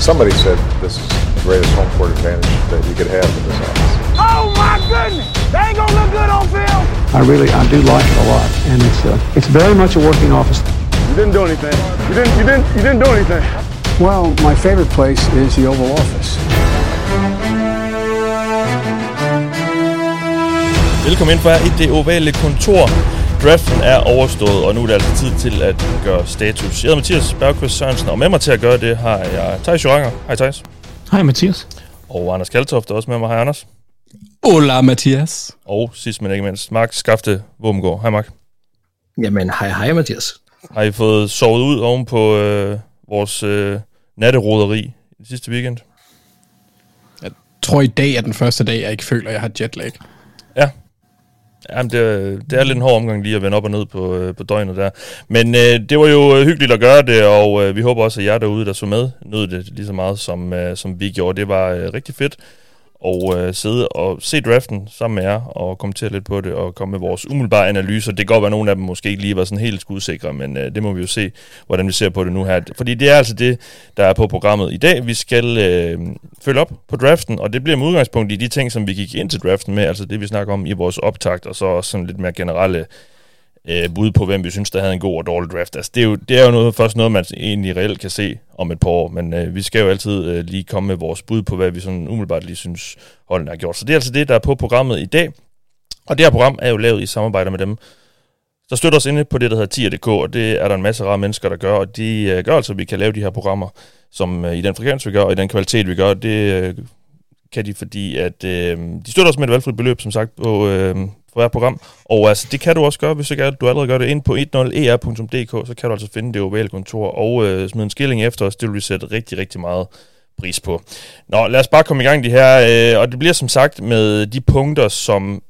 Somebody said this is the greatest home court advantage that you could have in this office. Oh my goodness! They ain't gonna look good on film. I really, I do like it a lot, and it's uh, it's very much a working office. You didn't do anything. You didn't. You didn't. You didn't do anything. Well, my favorite place is the Oval Office. Velkommen ind fra i det ovale kontor. Draften er overstået, og nu er det altså tid til at gøre status. Jeg hedder Mathias Bergqvist Sørensen, og med mig til at gøre det har jeg Thijs Joranger. Hej Thijs. Hej Mathias. Og Anders Kaltoft er også med mig. Hej Anders. Hola Mathias. Og sidst men ikke mindst, Mark Skafte Våbengård. Hej Mark. Jamen, hej hej Mathias. Har I fået sovet ud oven på øh, vores øh, natteroderi i sidste weekend? Jeg tror i dag er den første dag, jeg ikke føler, at jeg har jetlag. Ja. Jamen, det, er- det er lidt en hård omgang lige at vende op og ned på, øh, på døgnet der. Men øh, det var jo øh, hyggeligt at gøre det, og øh, vi håber også, at jer derude, der så med, nød det lige så meget, som, øh, som vi gjorde. Det var øh, rigtig fedt og øh, sidde og se draften sammen med jer, og kommentere lidt på det, og komme med vores umiddelbare analyser. Det kan godt være, at nogle af dem måske ikke lige var sådan helt skudsikre, men øh, det må vi jo se, hvordan vi ser på det nu her. Fordi det er altså det, der er på programmet i dag. Vi skal øh, følge op på draften, og det bliver med udgangspunkt i de ting, som vi gik ind til draften med, altså det, vi snakker om i vores optakt, og så også sådan lidt mere generelle øh, bud på, hvem vi synes, der havde en god og dårlig draft. Altså, det er jo, det er jo noget, først noget, man egentlig reelt kan se om et par år, men øh, vi skal jo altid øh, lige komme med vores bud på, hvad vi sådan umiddelbart lige synes, holdene har gjort. Så det er altså det, der er på programmet i dag. Og det her program er jo lavet i samarbejde med dem, der støtter os inde på det, der hedder tier.dk, og det er der en masse rare mennesker, der gør, og de øh, gør altså, at vi kan lave de her programmer, som øh, i den frekvens, vi gør, og i den kvalitet, vi gør, det øh, kan de, fordi at øh, de støtter os med et valgfrit beløb, som sagt, på, øh, for hver program. Og altså, det kan du også gøre, hvis ikke du allerede gør det ind på 10er.dk, e så kan du altså finde det ovale kontor og øh, smide en skilling efter os. Det vil vi sætte rigtig, rigtig meget pris på. Nå, lad os bare komme i gang de her, øh, og det bliver som sagt med de punkter, som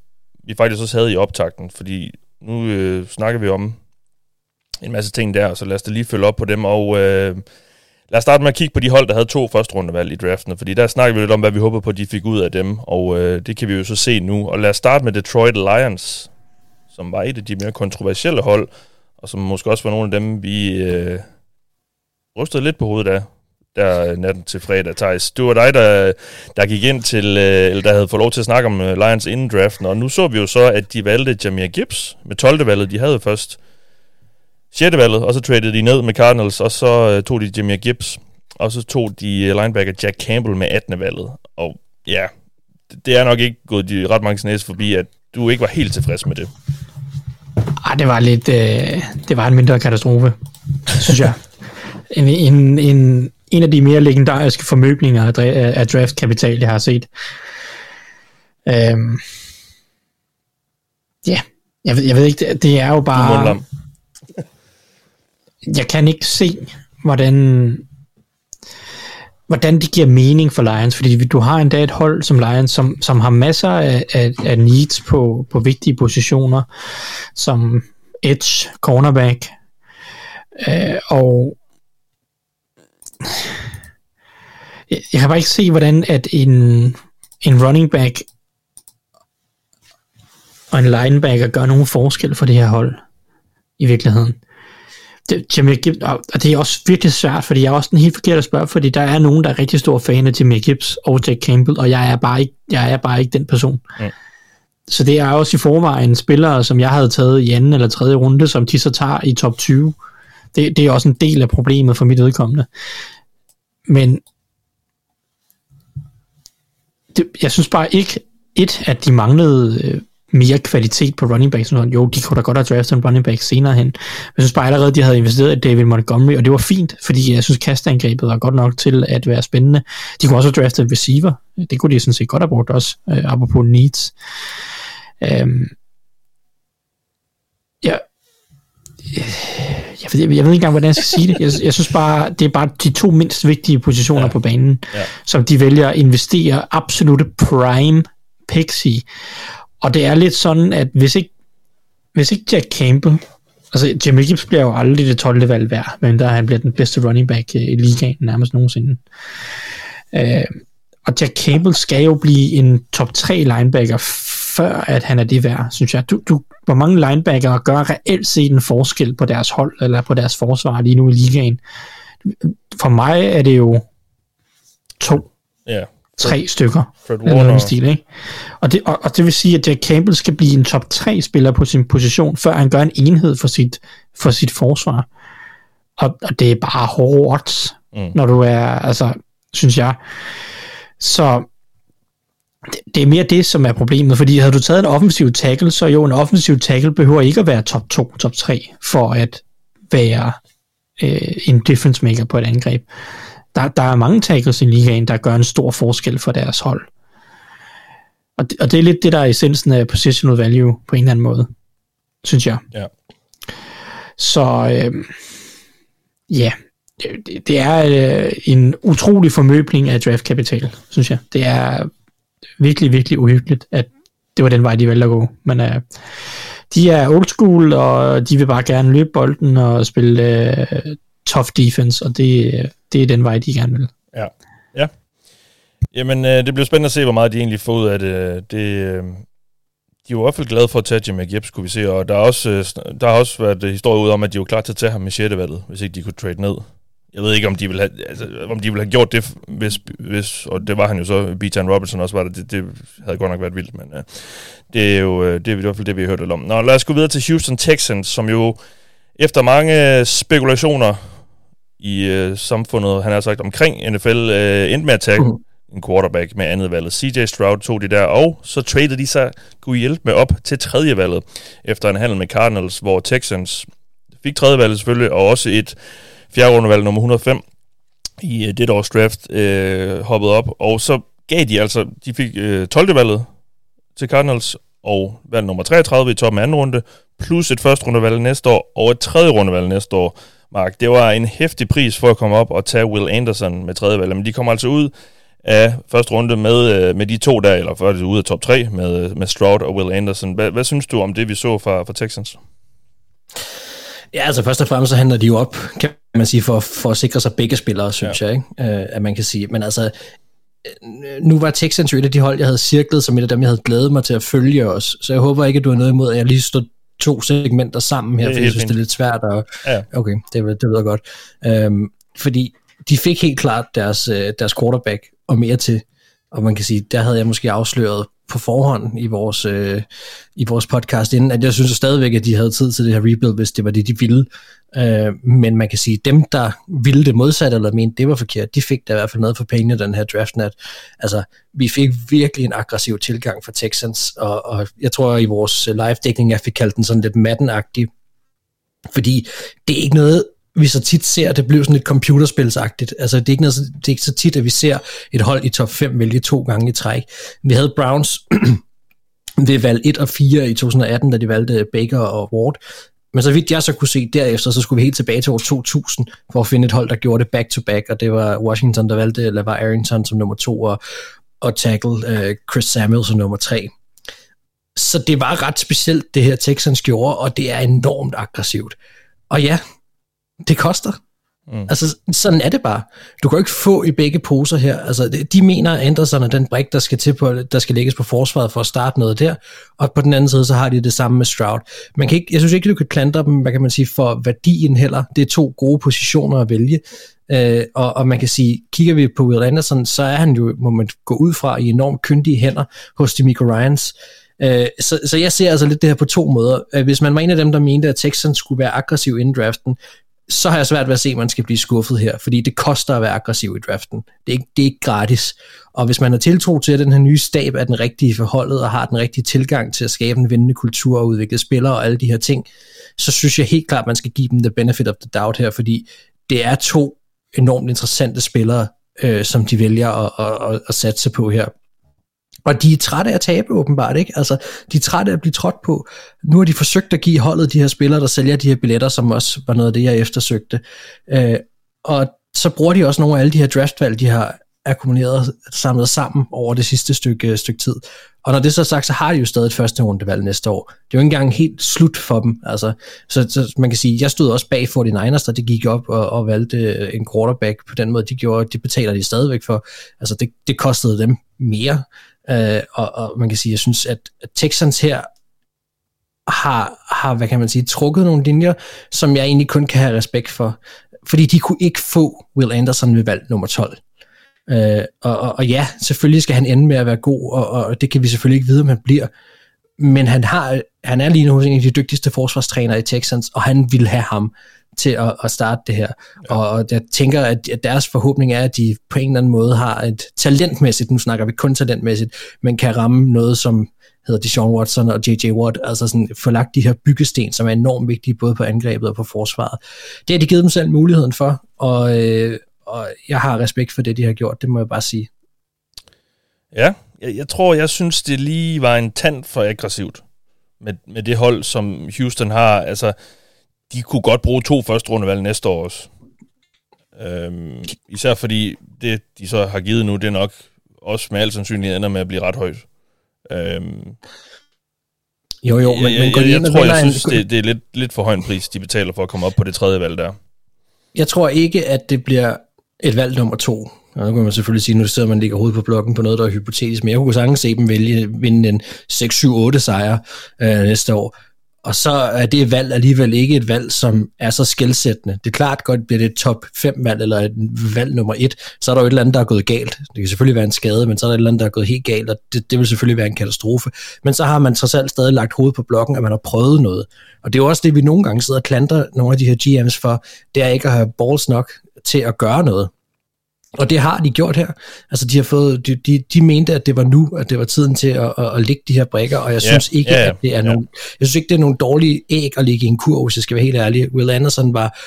vi faktisk også havde i optakten, fordi nu øh, snakker vi om en masse ting der, så lad os da lige følge op på dem, og øh, lad os starte med at kigge på de hold, der havde to første rundevalg i draften, fordi der snakker vi lidt om, hvad vi håber på, at de fik ud af dem, og øh, det kan vi jo så se nu. Og lad os starte med Detroit Lions, som var et af de mere kontroversielle hold, og som måske også var nogle af dem, vi øh, rystede lidt på hovedet af, der øh, natten til fredag, Thijs. Det var dig, der, der gik ind til, øh, eller der havde fået lov til at snakke om øh, Lions inden draften, og nu så vi jo så, at de valgte Jameer Gibbs med 12. valget. De havde først 6. valget, og så traded de ned med Cardinals, og så øh, tog de Jameer Gibbs, og så tog de øh, linebacker Jack Campbell med 18. valget. Og ja, det- er nok ikke gået de ret mange næse forbi, at du ikke var helt tilfreds med det. Ej, det var lidt, øh, det var en mindre katastrofe, synes jeg. En, en, en, en af de mere legendariske formøblinger af, dra- af draftkapital, jeg har set. Øhm, ja, jeg ved, jeg ved ikke, det, det er jo Du bare... mundlam jeg kan ikke se, hvordan hvordan det giver mening for Lions, fordi du har endda et hold som Lions, som, som har masser af, af, af needs på, på vigtige positioner, som edge, cornerback, øh, og jeg, jeg kan bare ikke se, hvordan at en, en running back og en linebacker gør nogen forskel for det her hold, i virkeligheden det, Jameer Gibbs, og det er også virkelig svært, fordi jeg er også den helt forkert at spørge, fordi der er nogen, der er rigtig stor fan af Jameer Gibbs og Jack Campbell, og jeg er bare ikke, jeg er bare ikke den person. Mm. Så det er også i forvejen spillere, som jeg havde taget i anden eller tredje runde, som de så tager i top 20. Det, det er også en del af problemet for mit vedkommende. Men det, jeg synes bare ikke, et, at de manglede øh, mere kvalitet på running backs. Sådan, Jo, de kunne da godt have draftet en running back senere hen. Men jeg synes bare allerede, de havde investeret i David Montgomery, og det var fint, fordi jeg synes, kastangrebet var godt nok til at være spændende. De kunne også have draftet en receiver. Det kunne de sådan set godt have brugt også, øh, apropos needs. Øhm, ja, jeg ved, jeg ved ikke engang, hvordan jeg skal sige det. Jeg, jeg synes bare, det er bare de to mindst vigtige positioner Ja. på banen, ja. som de vælger at investere absolute prime picks i. Og det er lidt sådan, at hvis ikke, hvis ikke Jack Campbell, altså Jimmy Gibbs bliver jo aldrig det 12. valg værd, men der han bliver den bedste running back øh, i ligaen nærmest nogensinde. Øh, og Jack Campbell skal jo blive en top 3 linebacker, før at han er det værd, synes jeg. Du, du, hvor mange linebacker gør reelt set en forskel på deres hold, eller på deres forsvar lige nu i ligaen? For mig er det jo to, Ja tre stykker. Fred Eller noget Warner. den stil, ikke? Og det, og, og det vil sige, at Jack Campbell skal blive en top 3 spiller på sin position, før han gør en enhed for sit, for sit forsvar. Og, og det er bare hårdt, mm. når du er, altså, synes jeg. Så det, det er mere det, som er problemet, fordi havde du taget en offensiv tackle, så jo, en offensiv tackle behøver ikke at være top 2, top 3, for at være øh, en difference maker på et angreb. Der, der er mange tackles i ligaen, der gør en stor forskel for deres hold. Og det, og det er lidt det, der er essensen af positional value på en eller anden måde, synes jeg. Ja. Så øh, ja, det, det er øh, en utrolig formøbling af draftkapital, synes jeg. Det er virkelig, virkelig uhyggeligt, at det var den vej, de valgte at gå. Men øh, de er old school, og de vil bare gerne løbe bolden og spille øh, tough defense, og det, det er den vej, de gerne vil. Ja. ja. Jamen, øh, det bliver spændende at se, hvor meget de egentlig får ud af det. det øh, de er jo i hvert fald glade for at tage Jim McGibbs, kunne vi se, og der, er også, øh, der har også været historie ud om, at de var klar til at tage ham i 6. valget, hvis ikke de kunne trade ned. Jeg ved ikke, om de ville have, altså, om de ville have gjort det, hvis, hvis, og det var han jo så, Bijan Robertson også var det, det, det havde godt nok været vildt, men øh, det er jo øh, det er i hvert fald det, vi har hørt lidt om. Nå, lad os gå videre til Houston Texans, som jo efter mange spekulationer i øh, samfundet, han har sagt omkring NFL, øh, endte med at tage en quarterback med andet valget. CJ Stroud tog de der, og så traded de sig kunne hjælpe med op til tredje valget efter en handel med Cardinals, hvor Texans fik tredje valget selvfølgelig, og også et fjerde rundevalg nummer 105 i øh, dette års draft øh, hoppet op, og så gav de altså, de fik øh, 12. valget til Cardinals, og valg nummer 33 i toppen af anden runde, plus et første rundevalg næste år, og et tredje rundevalg næste år. Mark, det var en hæftig pris for at komme op og tage Will Anderson med tredje valg, men de kommer altså ud af første runde med, øh, med de to der, eller før det ud af top 3 med, med Stroud og Will Anderson. Hvad, hvad synes du om det, vi så fra, fra Texans? Ja, altså først og fremmest så handler de jo op, kan man sige, for, for at sikre sig begge spillere, synes ja. jeg, ikke? Øh, at man kan sige. Men altså, øh, nu var Texans jo et af de hold, jeg havde cirklet som et af dem, jeg havde glædet mig til at følge os. Så jeg håber ikke, at du har noget imod, at jeg lige står to segmenter sammen her, er fordi jeg synes, det er lidt svært. Og, Ja. Okay, det, det ved jeg godt. Øhm, fordi de fik helt klart deres, øh, deres quarterback og mere til. Og man kan sige, der havde jeg måske afsløret på forhånd i vores, øh, i vores podcast inden, at jeg synes stadigvæk, at de havde tid til det her rebuild, hvis det var det, de ville. Øh, men man kan sige, dem, der ville det modsatte, eller mente, det var forkert, de fik da i hvert fald noget for pengene, den her draftnat. Altså, vi fik virkelig en aggressiv tilgang fra Texans, og, og jeg tror i vores øh, live-dækning, jeg fik kaldt den sådan lidt Madden-agtig, fordi det er ikke noget, vi så tit ser, det bliver sådan lidt computerspilsagtigt. Altså, det er, ikke noget, det er ikke så tit, at vi ser et hold i top 5 vælge to gange i træk. Vi havde Browns ved valg 1 og 4 i 2018, da de valgte Baker og Ward. Men så vidt jeg så kunne se derefter, så skulle vi helt tilbage til år 2000 for at finde et hold, der gjorde det back-to-back, og det var Washington, der valgte LaVar Arrington som nummer to, og, og tackle uh, Chris Samuel som nummer tre. Så det var ret specielt, det her Texans gjorde, og det er enormt aggressivt. Og ja, det koster. Mm. Altså, sådan er det bare. Du kan jo ikke få i begge poser her. Altså, de mener, at Anderson er den brik, der skal, til på, der skal lægges på forsvaret for at starte noget der. Og på den anden side, så har de det samme med Stroud. Man kan ikke, jeg synes ikke, du kan klandre dem, hvad kan man sige, for værdien heller. Det er to gode positioner at vælge. Øh, og, og man kan sige, kigger vi på Will Anderson, så er han jo, må man gå ud fra, i enormt kyndige hænder hos Demico Ryans. Øh, så, så jeg ser altså lidt det her på to måder. Øh, Hvis man var en af dem, der mente, at Texans skulle være aggressiv inden draften, så har jeg svært ved at se, at man skal blive skuffet her, fordi det koster at være aggressiv i draften. Det er ikke, det er ikke gratis. Og hvis man har tiltro til, at den her nye stab er den rigtige forholdet, og har den rigtige tilgang til at skabe en vindende kultur og udvikle spillere og alle de her ting, så synes jeg helt klart, at man skal give dem the benefit of the doubt her, fordi det er to enormt interessante spillere, øh, som de vælger at, at, at, at satse på her. Og de er trætte af at tabe åbenbart, ikke? Altså, de er trætte af at blive trådt på. Nu har de forsøgt at give holdet de her spillere, der sælger de her billetter, som også var noget af det, jeg eftersøgte. Øh, og så bruger de også nogle af alle de her draftvalg, de har akkumuleret, samlet sammen over det sidste stykke, øh, stykke tid. Og når det så er sagt, så har de jo stadig et første rundevalg næste år. Det er jo ikke engang helt slut for dem. Altså, så, så man kan sige, jeg stod også bag 49ers, da det gik op og, og valgte øh, en quarterback på den måde, de gjorde, det betaler de stadigvæk for. Altså, det, det kostede dem mere. Øh, og, og man kan sige, jeg synes, at Texans her har, har, hvad kan man sige, trukket nogle linjer, som jeg egentlig kun kan have respekt for. Fordi de kunne ikke få Will Anderson ved valg nummer 12. Øh, og, og, og ja, selvfølgelig skal han ende med at være god, og, og det kan vi selvfølgelig ikke vide, om han bliver. Men han, har, han er lige nu en af de dygtigste forsvarstrænere i Texans, og han vil have ham til at, at starte det her. Ja. Og jeg tænker, at deres forhåbning er, at de på en eller anden måde har et talentmæssigt, nu snakker vi kun talentmæssigt, men kan ramme noget, som hedder Deshaun Watson og J.J. Watt, altså sådan få lagt de her byggesten, som er enormt vigtige både på angrebet og på forsvaret. Det har de givet dem selv muligheden for, og, øh, og jeg har respekt for det, de har gjort, det må jeg bare sige. Ja, jeg, jeg tror, jeg synes, det lige var en tand for aggressivt med, med det hold, som Houston har. Altså, de kunne godt bruge to første rundevalg næste år også. Øhm, især fordi det, de så har givet nu, det er nok også med al sandsynlighed ender med at blive ret højt. Øhm, jo, jo, men, jeg, men går jeg, jeg, og tror, jeg synes, det, det er lidt, lidt for høj en pris, de betaler for at komme op på det tredje valg der. Jeg tror ikke, at det bliver et valg nummer to. Og nu kan man selvfølgelig sige, nu sidder man ligger hovedet på blokken på noget, der er hypotetisk, men jeg kunne sagtens se dem vælge, vinde en 6-7-8 sejr øh, næste år. Og så er det valg alligevel ikke et valg, som er så skældsættende. Det er klart godt, bliver det et top 5 valg, eller et valg nummer 1, så er der jo et eller andet, der er gået galt. Det kan selvfølgelig være en skade, men så er der et eller andet, der er gået helt galt, og det, det vil selvfølgelig være en katastrofe. Men så har man trods alt stadig lagt hovedet på blokken, at man har prøvet noget. Og det er jo også det, vi nogle gange sidder og klandrer nogle af de her GM's for, det er ikke at have balls nok til at gøre noget. Og det har de gjort her. Altså, de har fået, de, de, de mente, at det var nu, at det var tiden til at, at, at lægge de her brækker, og jeg synes ikke, ja, at det er ja. nogle, jeg synes ikke, det er nogle dårlige æg at ligge i en kur, hvis jeg skal være helt ærlig. Will Anderson var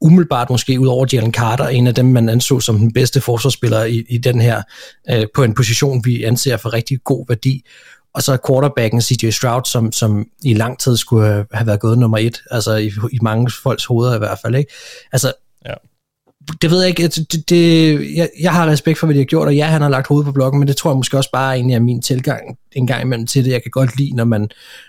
umiddelbart måske ud over Jalen Carter, en af dem, man anså som den bedste forsvarsspiller i, i den her, øh, på en position, vi anser for rigtig god værdi. Og så er quarterbacken CJ Stroud, som, som i lang tid skulle have, været gået nummer et, altså i, i mange folks hoveder i hvert fald. Ikke? Altså. Det ved jeg ikke. Det, det, det, jeg, jeg har respekt for, hvad de har gjort, og ja, han har lagt hovedet på blokken, men det tror jeg måske også bare egentlig er min tilgang en gang imellem til det. Jeg kan godt lide, når man,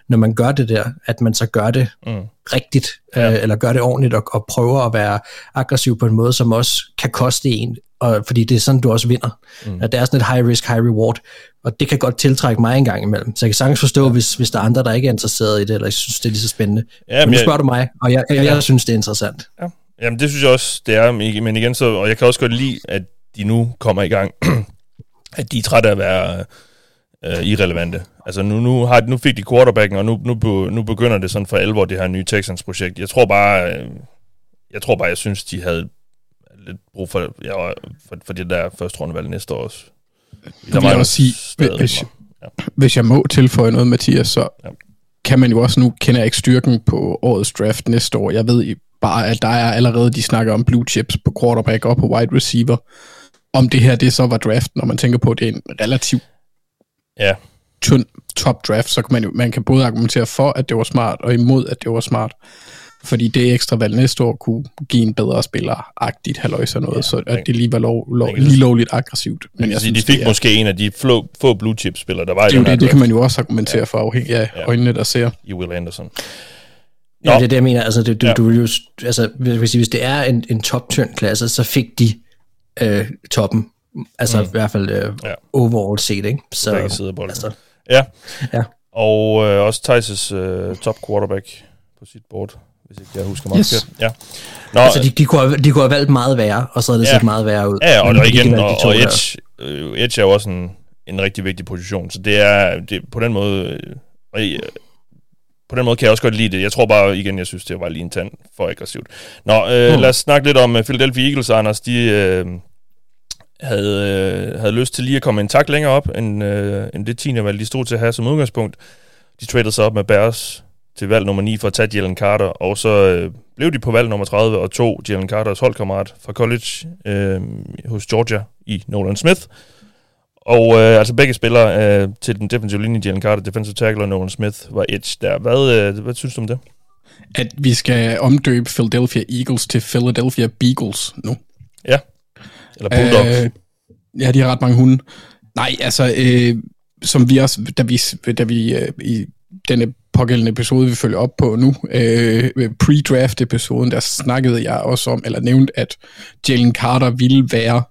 når man gør det der, at man så gør det Mm. rigtigt, ja. øh, eller gør det ordentligt, og, og prøver at være aggressiv på en måde, som også kan koste en, og, fordi det er sådan, du også vinder. Mm. At det er sådan et high risk, high reward, og det kan godt tiltrække mig en gang imellem. Så jeg kan sagtens forstå, ja. hvis, hvis der er andre, der ikke er interesseret i det, eller ikke synes, det er lige så spændende. Ja, men men nu jeg- spørger du mig, og jeg, jeg, jeg synes, det er interessant. Ja. Jamen, det synes jeg også, det er. Men igen, så, og jeg kan også godt lide, at de nu kommer i gang. at de er trætte af at være øh, irrelevante. Altså, nu, nu, har, nu fik de quarterbacken, og nu, nu, nu begynder det sådan for alvor, det her nye Texans-projekt. Jeg tror bare, øh, jeg tror bare, jeg synes, de havde lidt brug for, ja, for, for det der første rundevalg næste år også. vil jeg også sige, hvis- ja. Hvis jeg må tilføje noget, Mathias, så Ja. kan man jo også nu, kender jeg ikke styrken på årets draft næste år. Jeg ved i- bare, at der er allerede, de snakker om blue chips på quarterback og på wide receiver. Om det her, det så var draften, når man tænker på, at det er en relativt Ja, tynd top draft, så kan man jo, man kan både argumentere for, at det var smart, og imod, at det var smart. Fordi det ekstra valg næste år kunne give en bedre spiller-agtigt halvøjs og noget, ja, så at det lige var lov, lov, lige lovligt aggressivt. Men jeg sige, synes, de fik er, måske en af de få, få blue chip spillere, der var i det, jo den det, det kan draft, man jo også argumentere ja. for, afhængig af Ja. øjnene, der ser. i Will Anderson. Ja, Nå. det er det, jeg mener. Altså, det, du, Ja. ja. du vil jo, altså, hvis, hvis- det er en, en top-tynd klasse, så fik de øh, toppen. Altså mm. i hvert fald øh, Ja. ja. overall set, ikke? Så, Begge sider af bolden. altså, Ja. Ja. Og øh, også Thijs' øh, top quarterback på sit board, hvis ikke jeg husker meget Yes. Ja. Nå, altså de, de, kunne have, de kunne have valgt meget værre, og så havde det Ja. set meget værre ud. ja, og, og igen, og, og. Edge, øh, Edge er jo også en, en rigtig vigtig position, så det er, det, på den måde, øh, øh, på den måde kan jeg også godt lide det. Jeg tror bare, igen, jeg synes, det var lige en tand for aggressivt. Nå, øh, Mm. lad os snakke lidt om øh, Philadelphia Eagles, Anders. De øh, havde, øh, havde lyst til lige at komme en tak længere op, end, øh, end det 10. valg, de stod til at have som udgangspunkt. De tradede sig op med Bears til valg nummer 9 for at tage Jalen Carter, og så øh, blev de på valg nummer 30 og tog Jalen Carters holdkammerat fra college øh, hos Georgia i Nolan Smith. Og øh, altså begge spillere øh, til den defensive linje, Jalen Carter, defensive tackle og Nolan Smith, var edge der. Hvad, øh, hvad synes du om det? At vi skal omdøbe Philadelphia Eagles til Philadelphia Beagles nu. Ja. Eller Bulldogs. Øh, ja, de har ret mange hunde. Nej, altså, øh, som vi også, da vi, da vi øh, i denne pågældende episode, vi følger op på nu, øh, pre-draft-episoden, der snakkede jeg også om, eller nævnte, at Jalen Carter ville være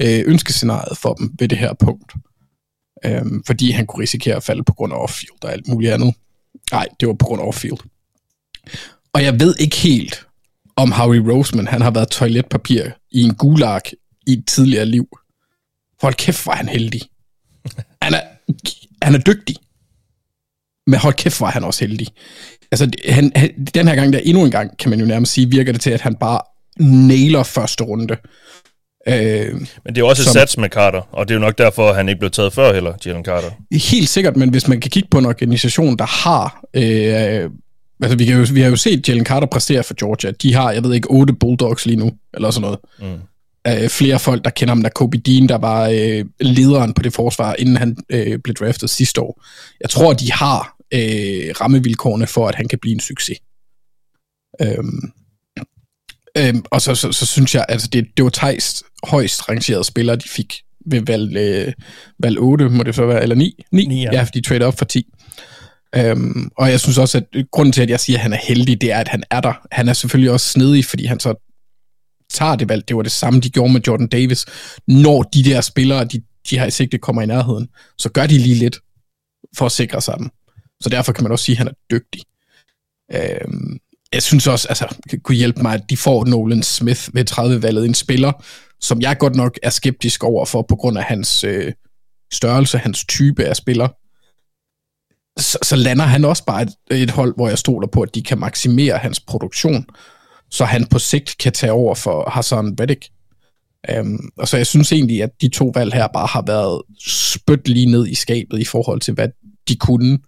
øh, ønskescenariet for dem ved det her punkt. Øh, fordi han kunne risikere at falde på grund af off-field og alt muligt andet. Nej, det var på grund af off-field. Og jeg ved ikke helt, om Howie Roseman, han har været toiletpapir i en gulag i et tidligere liv. hold kæft, var han heldig. Han er, han er dygtig. Men hold kæft, var han også heldig. Altså, han, han, den her gang, der endnu en gang, kan man jo nærmest sige, virker det til, at han bare nailer første runde. Øh, men det er jo også et sats med Carter, og det er jo nok derfor, at han ikke blev taget før heller, Jalen Carter. Helt sikkert, men hvis man kan kigge på en organisation, der har... Øh, altså, vi, kan jo, vi har jo set Jalen Carter præstere for Georgia. De har, jeg ved ikke, otte Bulldogs lige nu, eller sådan noget. Mm. Øh, flere folk, der kender ham, der Kobe Dean, der var øh, lederen på det forsvar, inden han øh, blev draftet sidste år. Jeg tror, de har øh, rammevilkårene for, at han kan blive en succes. Øhm, øhm, og så, så, så synes jeg, altså det, det var Thijs højst rangerede spillere, de fik ved valg, øh, valg 8, må det så være, eller 9? 9, 9 ja. ja, de trade op for 10. Øhm, og jeg synes også, at grunden til, at jeg siger, at han er heldig, det er, at han er der. Han er selvfølgelig også snedig, fordi han så tager det valg. Det var det samme, de gjorde med Jordan Davis. Når de der spillere, de, de har i sigte, kommer i nærheden, så gør de lige lidt for at sikre sig dem. Så derfor kan man også sige, at han er dygtig. Øhm, jeg synes også, altså, kunne hjælpe mig, at de får Nolan Smith ved 30-valget, en spiller, som jeg godt nok er skeptisk over for, på grund af hans øh, størrelse, hans type af spiller. Så, så lander han også bare et, et hold, hvor jeg stoler på, at de kan maksimere hans produktion, så han på sigt kan tage over for Hassan Reddick. Um, og så jeg synes egentlig, at de to valg her bare har været spyt lige ned i skabet i forhold til, hvad de kunne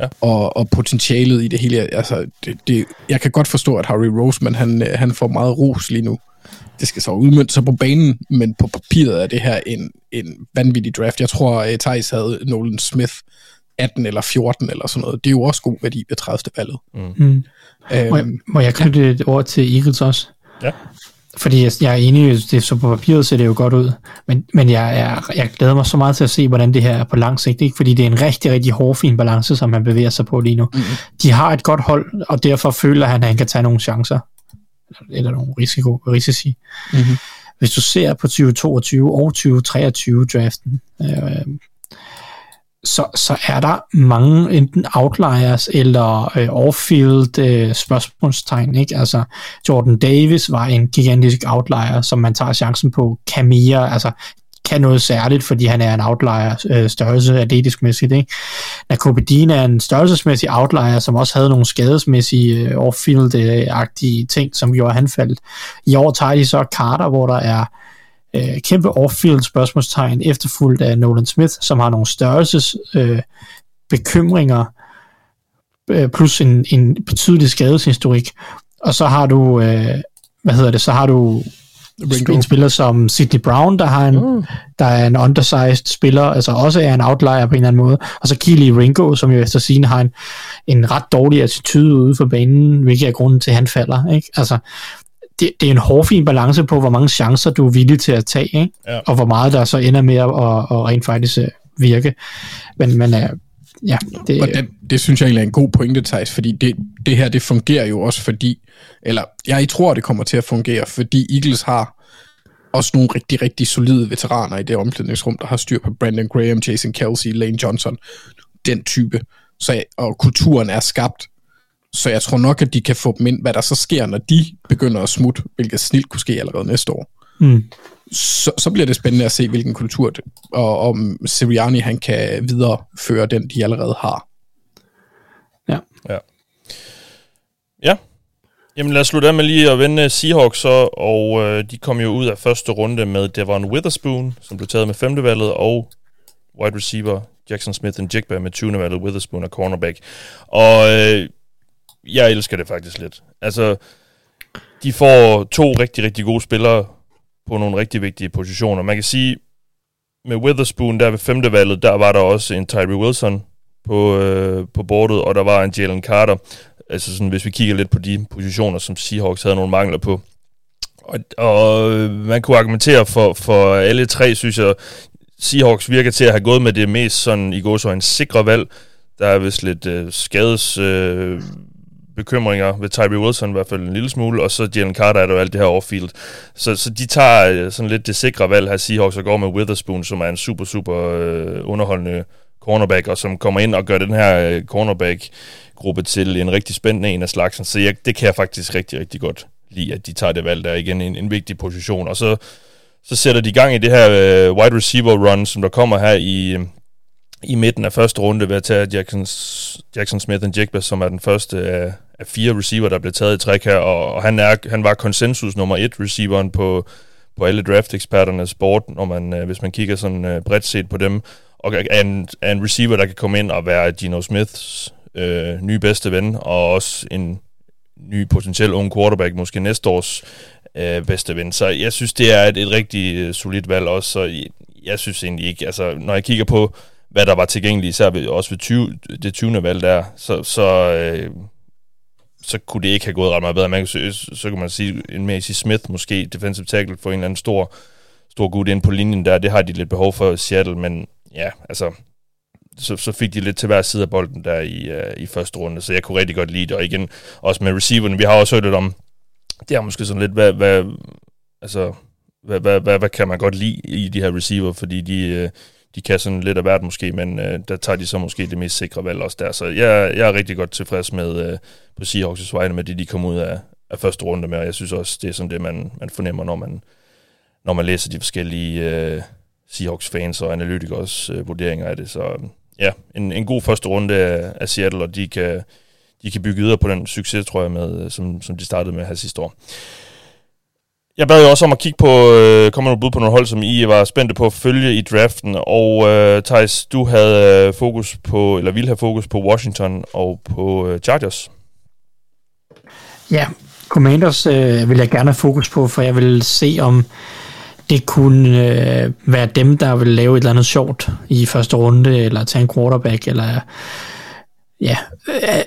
ja. og, og potentialet i det hele. Altså, det, det, jeg kan godt forstå, at Harry Roseman, han, han får meget ros lige nu. Det skal så udmønte sig på banen, men på papiret er det her en, en vanvittig draft. Jeg tror, at Thijs havde Nolan Smith 18 eller 14 eller sådan noget. Det er jo også god værdi ved 30. valget. Mm. Mm. Øhm, må, jeg, må jeg knytte et ord til Eagles også? Ja. Fordi jeg, jeg er enig, det, så på papiret ser det jo godt ud, men, men jeg, er, jeg glæder mig så meget til at se, hvordan det her er på lang sigt, ikke? fordi det er en rigtig, rigtig hårfin balance, som han bevæger sig på lige nu. Mm-hmm. De har et godt hold, og derfor føler han, at han kan tage nogle chancer, eller nogle risiko, risici. Mm-hmm. Hvis du ser på 2022 og 2023 draften, øh, så, så er der mange enten outliers eller øh, off-field øh, spørgsmålstegn. Ikke? Altså, Jordan Davis var en gigantisk outlier, som man tager chancen på. Camilla, altså kan noget særligt, fordi han er en outlier øh, størrelse atletisk mæssigt. Ikke? Nakobedin er en størrelsesmæssig outlier, som også havde nogle skadesmæssige øh, off-field-agtige øh, ting, som gjorde han faldt. I år tager de så Carter, hvor der er øh, kæmpe off-field spørgsmålstegn, efterfulgt af Nolan Smith, som har nogle størrelses øh, bekymringer, øh, plus en, en betydelig skadeshistorik. Og så har du, øh, hvad hedder det, så har du Ringo. en spiller som Sidney Brown, der har en, mm. der er en undersized spiller, altså også er en outlier på en eller anden måde, og så Keely Ringo, som jo efter sin har en, en ret dårlig attitude ude for banen, hvilket er grunden til, at han falder. Ikke? Altså, det, det er en hårfin balance på, hvor mange chancer du er villig til at tage, ikke? Ja. og hvor meget der så ender med at, at, at rent faktisk øh, virke. Men, men uh, ja, det, og det, det synes jeg egentlig er en god pointe, Thijs, fordi det, det her, det fungerer jo også fordi, eller jeg tror, det kommer til at fungere, fordi Eagles har også nogle rigtig, rigtig solide veteraner i det omklædningsrum, der har styr på Brandon Graham, Jason Kelsey, Lane Johnson, den type. Så, og kulturen er skabt så jeg tror nok, at de kan få dem ind, hvad der så sker, når de begynder at smutte, hvilket snilt kunne ske allerede næste år. Mm. Så, så bliver det spændende at se, hvilken kultur, og om Sirianni han kan videreføre den, de allerede har. Ja. Ja. Ja. Jamen lad os slutte af med lige at vende Seahawks så, og øh, de kom jo ud af første runde med Devon Witherspoon, som blev taget med femte valget, og wide receiver Jackson Smith and Jigba med 20. valget, Witherspoon og cornerback. Og øh, jeg elsker det faktisk lidt. Altså, de får to rigtig, rigtig gode spillere på nogle rigtig vigtige positioner. Man kan sige, med Witherspoon der ved femte valget, der var der også en Tyree Wilson på, øh, på bordet, og der var en Jalen Carter. Altså sådan, hvis vi kigger lidt på de positioner, som Seahawks havde nogle mangler på. Og, og øh, man kunne argumentere for, for alle tre, synes jeg, Seahawks virker til at have gået med det mest sådan i går så en sikre valg. Der er vist lidt øh, skades øh, bekymringer ved Tyree Wilson i hvert fald en lille smule, og så Jalen Carter er der jo alt det her off-field. Så, så de tager øh, sådan lidt det sikre valg her Seahawks og går med Witherspoon, som er en super, super øh, underholdende cornerback, og som kommer ind og gør den her øh, cornerback-gruppe til en rigtig spændende en af slagsen. Så jeg, det kan jeg faktisk rigtig, rigtig godt lide, at de tager det valg der igen, en, en vigtig position. Og så så sætter de i gang i det her øh, wide receiver run, som der kommer her i, i midten af første runde ved at tage Jackson, Jackson Smith and Jigba, som er den første af, af fire receiver, der blev taget i træk her, og, og han, er, han var konsensus nummer et receiveren på, på alle draft-eksperternes board, når man, øh, hvis man kigger sådan øh, bredt set på dem, og er en, er en receiver, der kan komme ind og være Gino Smiths øh, nye bedste ven, og også en ny potentiel ung quarterback, måske næste års øh, bedste ven. Så jeg synes, det er et, et rigtig øh, solidt valg også, så jeg, jeg synes egentlig ikke, altså når jeg kigger på, hvad der var tilgængeligt, især ved, også ved 20, det 20. valg der, så, så, øh, så kunne det ikke have gået ret meget bedre. Man kan, så, så kan man sige, en Macy Smith måske, defensive tackle, for en eller anden stor, stor gut ind på linjen der, det har de lidt behov for i Seattle, men ja, altså, så, så fik de lidt til hver side af bolden der i, uh, i første runde, så jeg kunne rigtig godt lide det, og igen, også med receiverne, vi har også hørt lidt om, det er måske sådan lidt, hvad, hvad, altså, hvad, hvad, hvad, hvad kan man godt lide i de her receiver, fordi de, uh, de kan sådan lidt af hvert måske, men øh, der tager de så måske det mest sikre valg også der, så jeg, jeg er rigtig godt tilfreds med øh, på Seahawks' vegne med det, de kom ud af, af første runde med, og jeg synes også, det er sådan det, man, man fornemmer, når man, når man læser de forskellige øh, Seahawks-fans og analytikers øh, vurderinger af det, så øhm, ja, en, en god første runde af, af Seattle, og de kan, de kan bygge videre på den succes, tror jeg, med, øh, som, som de startede med her sidste år. Jeg bad jo også om at kigge på, øh, kommer du bud på nogle hold, som I var spændte på at følge i draften, og øh, Thijs, du havde øh, fokus på, eller ville have fokus på Washington og på øh, Chargers. Ja, Commanders øh, vil jeg gerne have fokus på, for jeg vil se om det kunne øh, være dem, der vil lave et eller andet sjovt i første runde, eller tage en quarterback, eller ja, øh,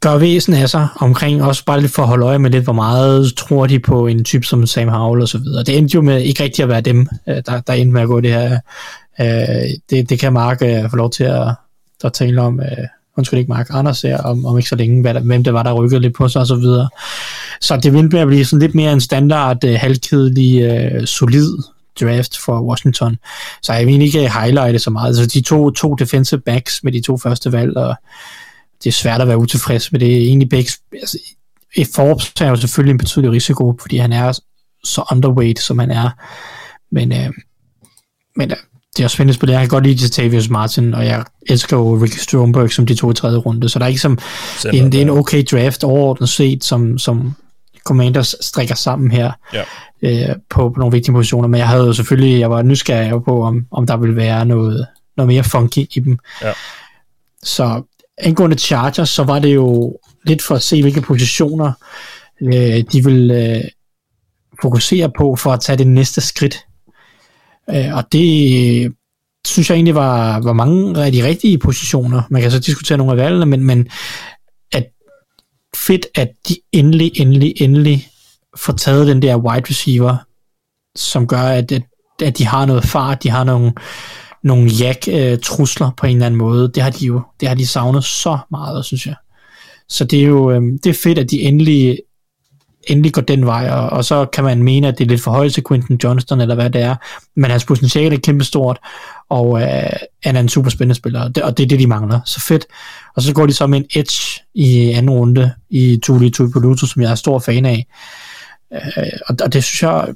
gør væsen af sig omkring, også bare lidt for at holde øje med lidt, hvor meget tror de på en type som Sam Howell og så videre. Det endte jo med ikke rigtig at være dem, øh, der, der endte med at gå det her. Øh, det, det kan Mark øh, få lov til at, at tale om, øh, undskyld ikke Mark, Anders her, om, om ikke så længe, hvad der, hvem det var, der rykkede lidt på sig og så videre. Så det vil at blive sådan lidt mere en standard, uh, halvkedelig, øh, solid draft for Washington. Så jeg vil egentlig ikke highlighte så meget. Altså de to, to defensive backs med de to første valg, og det er svært at være utilfreds med det. Egentlig backs, altså, Forbes er jo selvfølgelig en betydelig risiko, fordi han er så underweight, som han er. Men, uh, men uh, det er også spændende spil. Jeg kan godt lide Tavius Martin, og jeg elsker jo Ricky Stromberg som de to i tredje runde, så der er ikke som en, det er en okay draft overordnet set, som, som Commanders strikker sammen her ja. øh, på, på nogle vigtige positioner, men jeg havde jo selvfølgelig, jeg var nysgerrig på, om, om der ville være noget, noget mere funky i dem. Ja. Så angående Chargers, så var det jo lidt for at se, hvilke positioner øh, de vil øh, fokusere på for at tage det næste skridt Øh, og det øh, synes jeg egentlig var, var mange af de rigtige positioner. Man kan så diskutere nogle af valgene, men, men at fedt, at de endelig, endelig, endelig får taget den der wide receiver, som gør, at, at, at de har noget fart, de har nogle, nogle jack-trusler på en eller anden måde. Det har de jo det har de savnet så meget, synes jeg. Så det er jo øh, det er fedt, at de endelig endelig går den vej, og, og så kan man mene, at det er lidt for højt til Quinton Johnston, eller hvad det er, men hans potentiale er kæmpestort, og øh, han er en super spændende spiller, og det, og det er det, de mangler. Så fedt. Og så går de så med en edge i anden runde i Tuli Tuipoluto, som jeg er stor fan af. Øh, og, og det synes jeg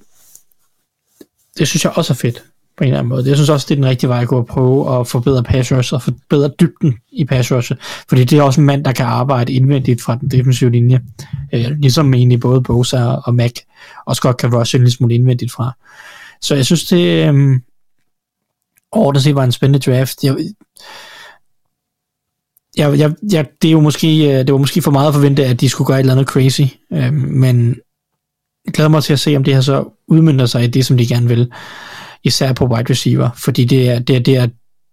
det synes jeg også er fedt på en eller anden måde. Jeg synes også, det er den rigtige vej at gå og prøve at forbedre pass rush og forbedre dybden i pass rush, fordi det er også en mand, der kan arbejde indvendigt fra den defensive linje, øh, ligesom egentlig både Bosa og Mac også godt kan rushe en lille smule indvendigt fra. Så jeg synes, det øh, overordnet set var en spændende draft. Jeg, jeg, jeg, jeg, det, er jo måske, øh, det var måske for meget at forvente, at de skulle gøre et eller andet crazy, øh, men jeg glæder mig til at se, om det her så udmyndter sig i det, som de gerne vil især på wide receiver, fordi det er det, er, det, er,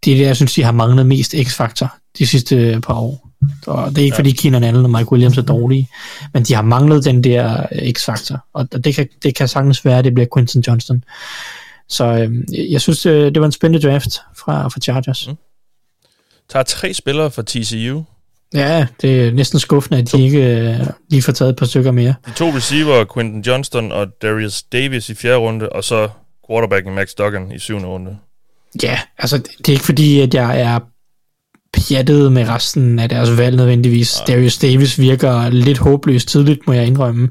det, er det jeg synes, de har manglet mest x-faktor de sidste par år. Og det er ikke, ja. fordi Keenan Allen og Mike Williams er dårlige, men de har manglet den der x-faktor, og det kan, det kan sagtens være, at det bliver Quinton Johnston. Så øh, jeg synes, det, det var en spændende draft fra, fra Chargers. Mm. Tager tre spillere fra TCU. Ja, det er næsten skuffende, at de ikke øh, lige får taget et par stykker mere. De to receiver, Quinton Johnston og Darius Davis i fjerde runde, og så quarterbacken Max Duggan i syvende runde. Ja, altså det er ikke fordi, at jeg er pjattet med resten af deres valg nødvendigvis. Ja. Darius Davis virker lidt håbløst tidligt, må jeg indrømme,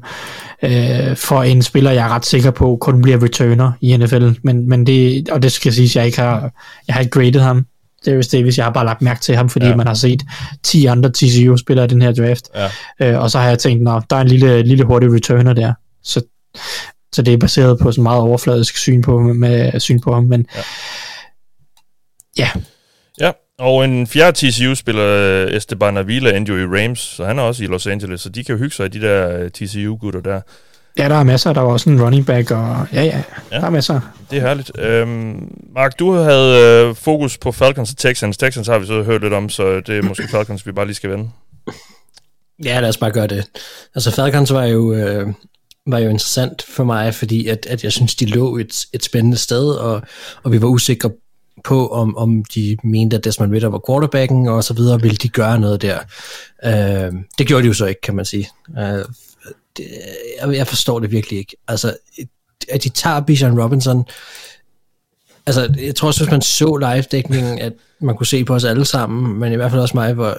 øh, for en spiller, jeg er ret sikker på, kun bliver returner i NFL. Men, men det, og det skal siges, jeg ikke har, jeg har ikke graded ham, Darius Davis. Jeg har bare lagt mærke til ham, fordi ja. man har set 10 andre TCU-spillere i den her draft. Ja. Øh, og så har jeg tænkt, at der er en lille, lille hurtig returner der. Så, så det er baseret på sådan meget overfladisk syn på, med, syn på ham. Men ja. ja. Ja, og en fjerde TCU-spiller, Esteban Avila, endte jo i Rams, så han er også i Los Angeles, så de kan jo hygge sig af de der TCU-gutter der. Ja, der er masser. Der var også en running back, og ja, ja, ja. der er masser. Det er herligt. Øhm, Mark, du havde øh, fokus på Falcons og Texans. Texans har vi så hørt lidt om, så det er måske Falcons, vi bare lige skal vende. Ja, lad os bare gøre det. Altså Falcons var jo, øh, var jo interessant for mig, fordi at, at jeg synes, de lå et, et spændende sted, og, og vi var usikre på, om, om de mente, at Desmond Ritter var quarterbacken, og så videre, ville de gøre noget der. Øh, det gjorde de jo så ikke, kan man sige. Øh, det, jeg, jeg forstår det virkelig ikke. Altså, at de tager Bijan Robinson, altså, jeg tror også, hvis man så live-dækningen, at man kunne se på os alle sammen, men i hvert fald også mig, hvor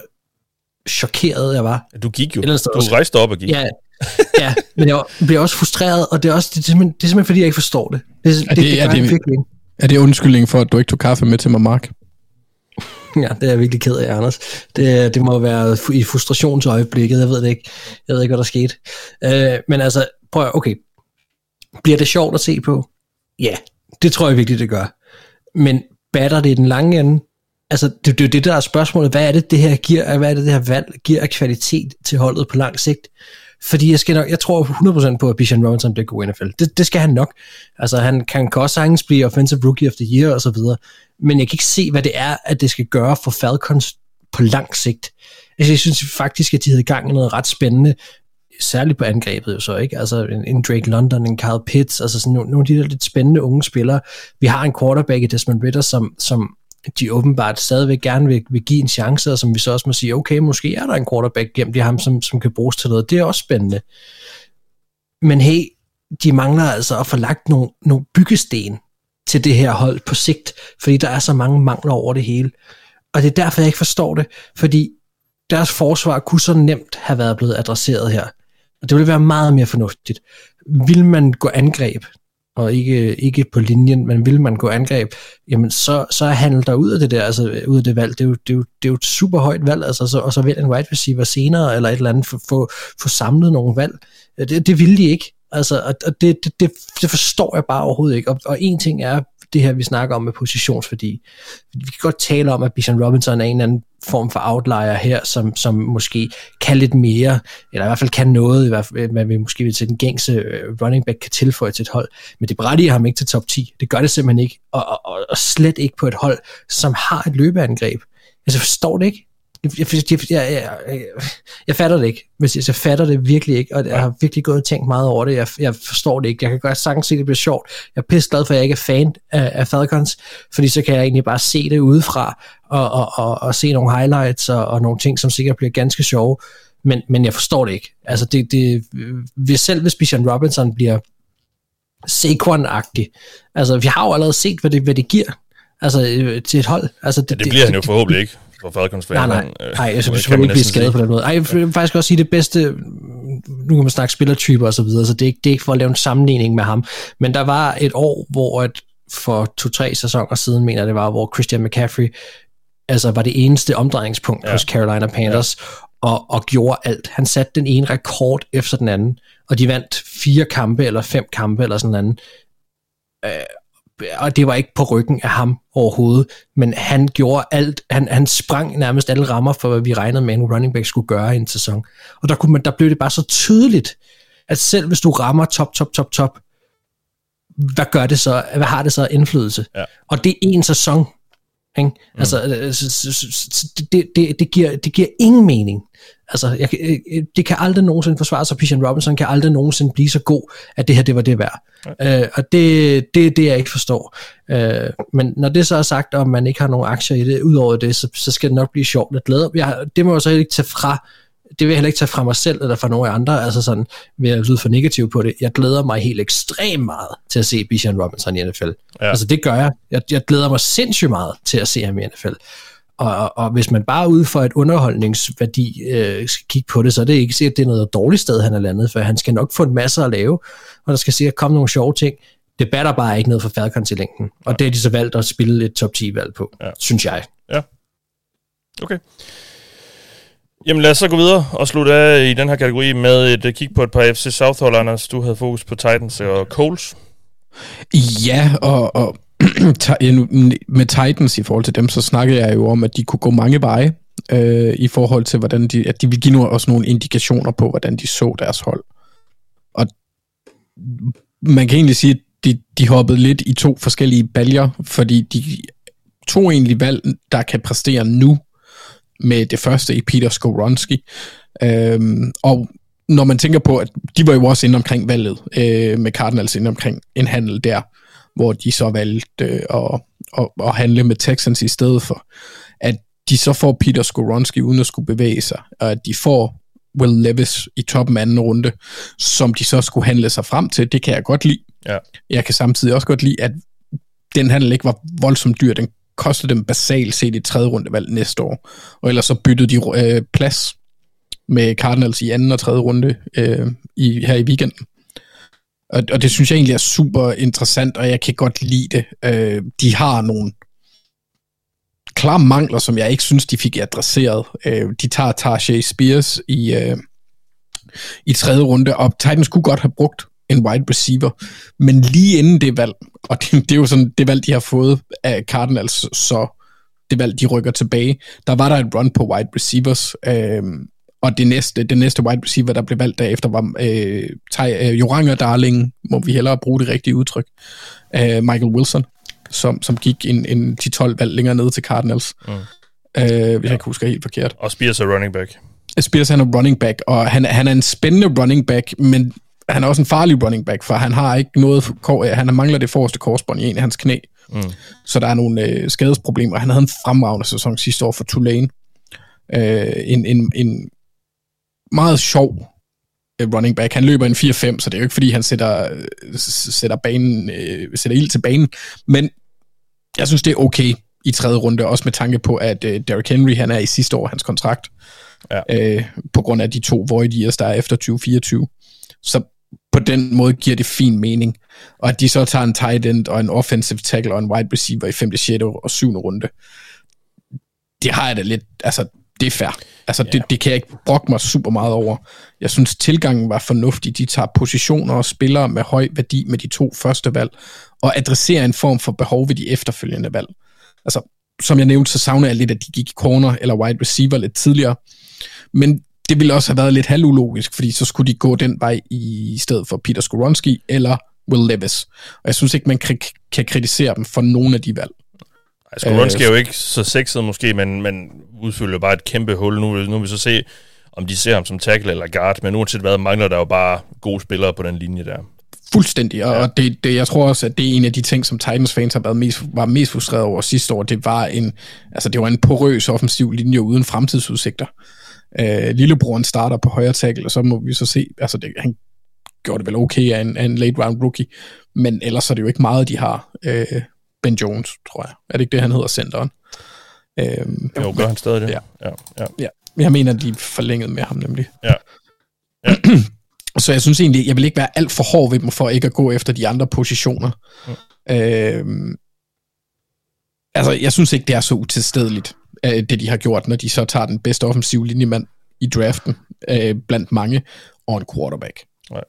chokeret jeg var. Du gik jo. Du rejste op og gik. Ja, ja men jeg bliver også frustreret, og det er, også, det er, simpelthen, det er simpelthen fordi, jeg ikke forstår det. Det, er det, det, det, er det, virkelig Er det undskyldning for, at du ikke tog kaffe med til mig, Mark? Ja, det er jeg virkelig ked af, Anders. Det, det må være i frustrationsøjeblikket, jeg ved det ikke. Jeg ved ikke, hvad der skete. Øh, men altså, prøv okay. Bliver det sjovt at se på? Ja, det tror jeg virkelig, det gør. Men batter det i den lange ende? Altså, det er det, det, der er spørgsmålet. Hvad er det, det her giver, hvad er det, det her valg giver af kvalitet til holdet på lang sigt? Fordi jeg, skal nok, jeg tror 100% på, at Bijan Robinson bliver god i NFL. Det, det skal han nok. Altså, han kan, kan også sagtens blive Offensive Rookie of the Year og så videre. Men jeg kan ikke se, hvad det er, at det skal gøre for Falcons på lang sigt. Altså, jeg synes faktisk, at de havde gang i noget ret spændende, særligt på angrebet jo så, ikke? Altså en, en Drake London, en Kyle Pitts, altså sådan nogle, nogle af de der lidt spændende unge spillere. Vi har en quarterback i Desmond Ritter, som, som de åbenbart stadigvæk gerne vil, vil give en chance, og som vi så også må sige, okay, måske er der en quarterback gemt i ham, som, som kan bruges til noget. Det er også spændende. Men hey, de mangler altså at få lagt nogle, nogle byggesten til det her hold på sigt, fordi der er så mange mangler over det hele. Og det er derfor, jeg ikke forstår det, fordi deres forsvar kunne så nemt have været blevet adresseret her. Og det ville være meget mere fornuftigt. Vil man gå angreb, og ikke, ikke på linjen, men vil man gå angreb, jamen så, så handler der ud af det der, altså ud af det valg. Det er jo, det er jo, det er jo et super højt valg, altså, så, og så vil en wide receiver senere, eller et eller andet, få, få samlet nogle valg. Det, det ville de ikke. Altså, og det, det, det, det forstår jeg bare overhovedet ikke. Og, og en ting er det her, vi snakker om med positionsværdi. Vi kan godt tale om, at Bijan Robinson er en eller anden form for outlier her, som, som måske kan lidt mere, eller i hvert fald kan noget, i hvert fald, hvad vi måske til den gængse øh, running back kan tilføje til et hold, men det berettiger ham ikke til top 10. Det gør det simpelthen ikke, og, og, og slet ikke på et hold, som har et løbeangreb. Altså, forstår det ikke. Jeg, jeg, jeg, jeg, jeg, fatter det ikke. Hvis jeg, jeg fatter det virkelig ikke, og jeg har virkelig gået og tænkt meget over det. Jeg, jeg forstår det ikke. Jeg kan godt sagtens se, at det bliver sjovt. Jeg er pisse glad for, at jeg ikke er fan af, af Falcons, fordi så kan jeg egentlig bare se det udefra, og, og, og, og se nogle highlights og, og nogle ting, som sikkert bliver ganske sjove. Men, men jeg forstår det ikke. Altså, det, det, hvis selv hvis Bijan Robinson bliver Saquon-agtig, altså, vi har jo allerede set, hvad det, hvad det giver altså, øh, til et hold. Altså, det, ja, det bliver det, han jo forhåbentlig ikke for Falcons fan. Nej, nej, nej, jeg synes ikke blive skadet på den måde. Ej, jeg vil faktisk også sige det bedste, nu kan man snakke spillertyper og så videre, så det er, ikke, det er ikke for at lave en sammenligning med ham, men der var et år, hvor et, for to-tre sæsoner siden, mener jeg det var, hvor Christian McCaffrey altså var det eneste omdrejningspunkt ja. hos Carolina Panthers, ja. og, og gjorde alt. Han satte den ene rekord efter den anden, og de vandt fire kampe, eller fem kampe, eller sådan anden. Øh, og det var ikke på ryggen af ham overhovedet, men han gjorde alt, han, han sprang nærmest alle rammer for, hvad vi regnede med, en running back skulle gøre i en sæson. Og der, kunne man, der blev det bare så tydeligt, at selv hvis du rammer top, top, top, top, hvad gør det så, hvad har det så indflydelse? Ja. Og det er en sæson, ikke? Mm. Altså, øh, det, det, det, giver, det giver ingen mening. Altså, jeg, øh, det kan aldrig nogensinde forsvare sig. Pigeon Robinson kan aldrig nogensinde blive så god, at det her, det var det værd. Okay. Øh, og det, det det, jeg ikke forstår. Øh, men når det så er sagt, og man ikke har nogen aktier i det, udover det, så, så skal det nok blive sjovt at glæde. Jeg, det må jeg så ikke tage fra det vil jeg heller ikke tage fra mig selv eller fra nogen andre, altså sådan, ved at lyde for negativ på det. Jeg glæder mig helt ekstremt meget til at se Bijan Robinson i NFL. Ja. Altså det gør jeg. jeg. Jeg glæder mig sindssygt meget til at se ham i NFL. Og, og, hvis man bare ud for et underholdningsværdi øh, skal kigge på det, så er det ikke sikkert, at det er noget dårligt sted, han er landet, for han skal nok få en masse at lave, og der skal sikkert komme nogle sjove ting. Det batter bare ikke noget for Falcons i længden. Og det er de så valgt at spille et top 10-valg på, Ja. ja. synes jeg. Ja. Okay. Jamen lad os så gå videre og slutte af i den her kategori med et uh, kig på et par FC Southhold, Anders. Du havde fokus på Titans og Coles. Ja, og, og med Titans i forhold til dem, så snakkede jeg jo om, at de kunne gå mange veje øh, i forhold til, hvordan de, at de ville give nu også nogle indikationer på, hvordan de så deres hold. Og man kan egentlig sige, at de, de hoppede lidt i to forskellige baljer, fordi de to egentlig valg, der kan præstere nu, med det første i Peter Skoronski. Øhm, og når man tænker på, at de var jo også inde omkring valget øh, med Cardinals inde omkring en handel der, hvor de så valgte øh, at, at, at handle med Texans i stedet for, at de så får Peter Skoronski uden at skulle bevæge sig, og at de får Will Levis i toppen af anden runde, som de så skulle handle sig frem til, det kan jeg godt lide. Ja. Jeg kan samtidig også godt lide, at den handel ikke var voldsomt dyr. Den kostede dem basalt set i tredje rundevalg næste år. Og ellers så byttede de øh, plads med Cardinals i anden og tredje runde øh, i, her i weekenden. Og, og det synes jeg egentlig er super interessant, og jeg kan godt lide det. Øh, de har nogle klare mangler, som jeg ikke synes, de fik adresseret. Øh, de tager Tajay Spears i, øh, i tredje runde, og Titans kunne godt have brugt en wide receiver, men lige inden det valg, og det, det er jo sådan det valg, de har fået af Cardinals, så det valg, de rykker tilbage, der var der et run på wide receivers, øh, og det næste, det næste wide receiver, der blev valgt derefter, var øh, Ty, øh, Joranger Darling, må vi hellere bruge det rigtige udtryk, øh, Michael Wilson, som, som gik en, en 10-12 valg længere ned til Cardinals, mm. øh, hvis ja. jeg ikke husker helt forkert. Og Spears er running back. Spears han er running back, og han, han er en spændende running back, men han er også en farlig running back, for han har ikke noget, han mangler det forreste korsbånd i en af hans knæ. Mm. Så der er nogle øh, skadesproblemer. Han havde en fremragende sæson sidste år for Tulane. Øh, en, en, en meget sjov øh, running back. Han løber en 4-5, så det er jo ikke fordi, han sætter, øh, sætter, banen, øh, sætter ild til banen. Men jeg synes, det er okay i tredje runde, også med tanke på, at øh, Derrick Henry, han er i sidste år hans kontrakt. Ja. Øh, på grund af de to void years, der er efter 2024. Så på den måde giver det fin mening. Og at de så tager en tight end og en offensive tackle og en wide receiver i 5., 6. og 7. runde, det har jeg da lidt, altså det er fair. Altså yeah. det, det kan jeg ikke brokke mig super meget over. Jeg synes tilgangen var fornuftig. De tager positioner og spillere med høj værdi med de to første valg, og adresserer en form for behov ved de efterfølgende valg. Altså, som jeg nævnte, så savner jeg lidt, at de gik i corner eller wide receiver lidt tidligere. Men det ville også have været lidt halvulogisk, fordi så skulle de gå den vej i stedet for Peter Skoronski eller Will Levis. Og jeg synes ikke, man kan kritisere dem for nogen af de valg. Skoronski er jo ikke så sexet måske, men, men udfylder bare et kæmpe hul. Nu, nu vil vi så se, om de ser ham som tackle eller guard, men uanset hvad, mangler der jo bare gode spillere på den linje der. Fuldstændig, og ja. det, det, jeg tror også, at det er en af de ting, som Titans fans har været mest, var mest frustreret over sidste år. Det var en, altså det var en porøs offensiv linje uden fremtidsudsigter. Øh, lillebroren starter på højre tackle, og så må vi så se, altså det, han gjorde det vel okay af en, af en late round rookie, men ellers er det jo ikke meget, de har. Øh, Ben Jones, tror jeg. Er det ikke det, han hedder, centeren? Øhm, jo, gør han stadig det? Ja. ja, ja. ja. Jeg mener, de forlængede med ham nemlig. Ja. ja. Så jeg synes egentlig, jeg vil ikke være alt for hård ved dem for ikke at gå efter de andre positioner. Mm. Øhm, altså, jeg synes ikke, det er så utilstedeligt, det de har gjort, når de så tager den bedste offensive linjemand i draften, øh, blandt mange, og en quarterback. Nej.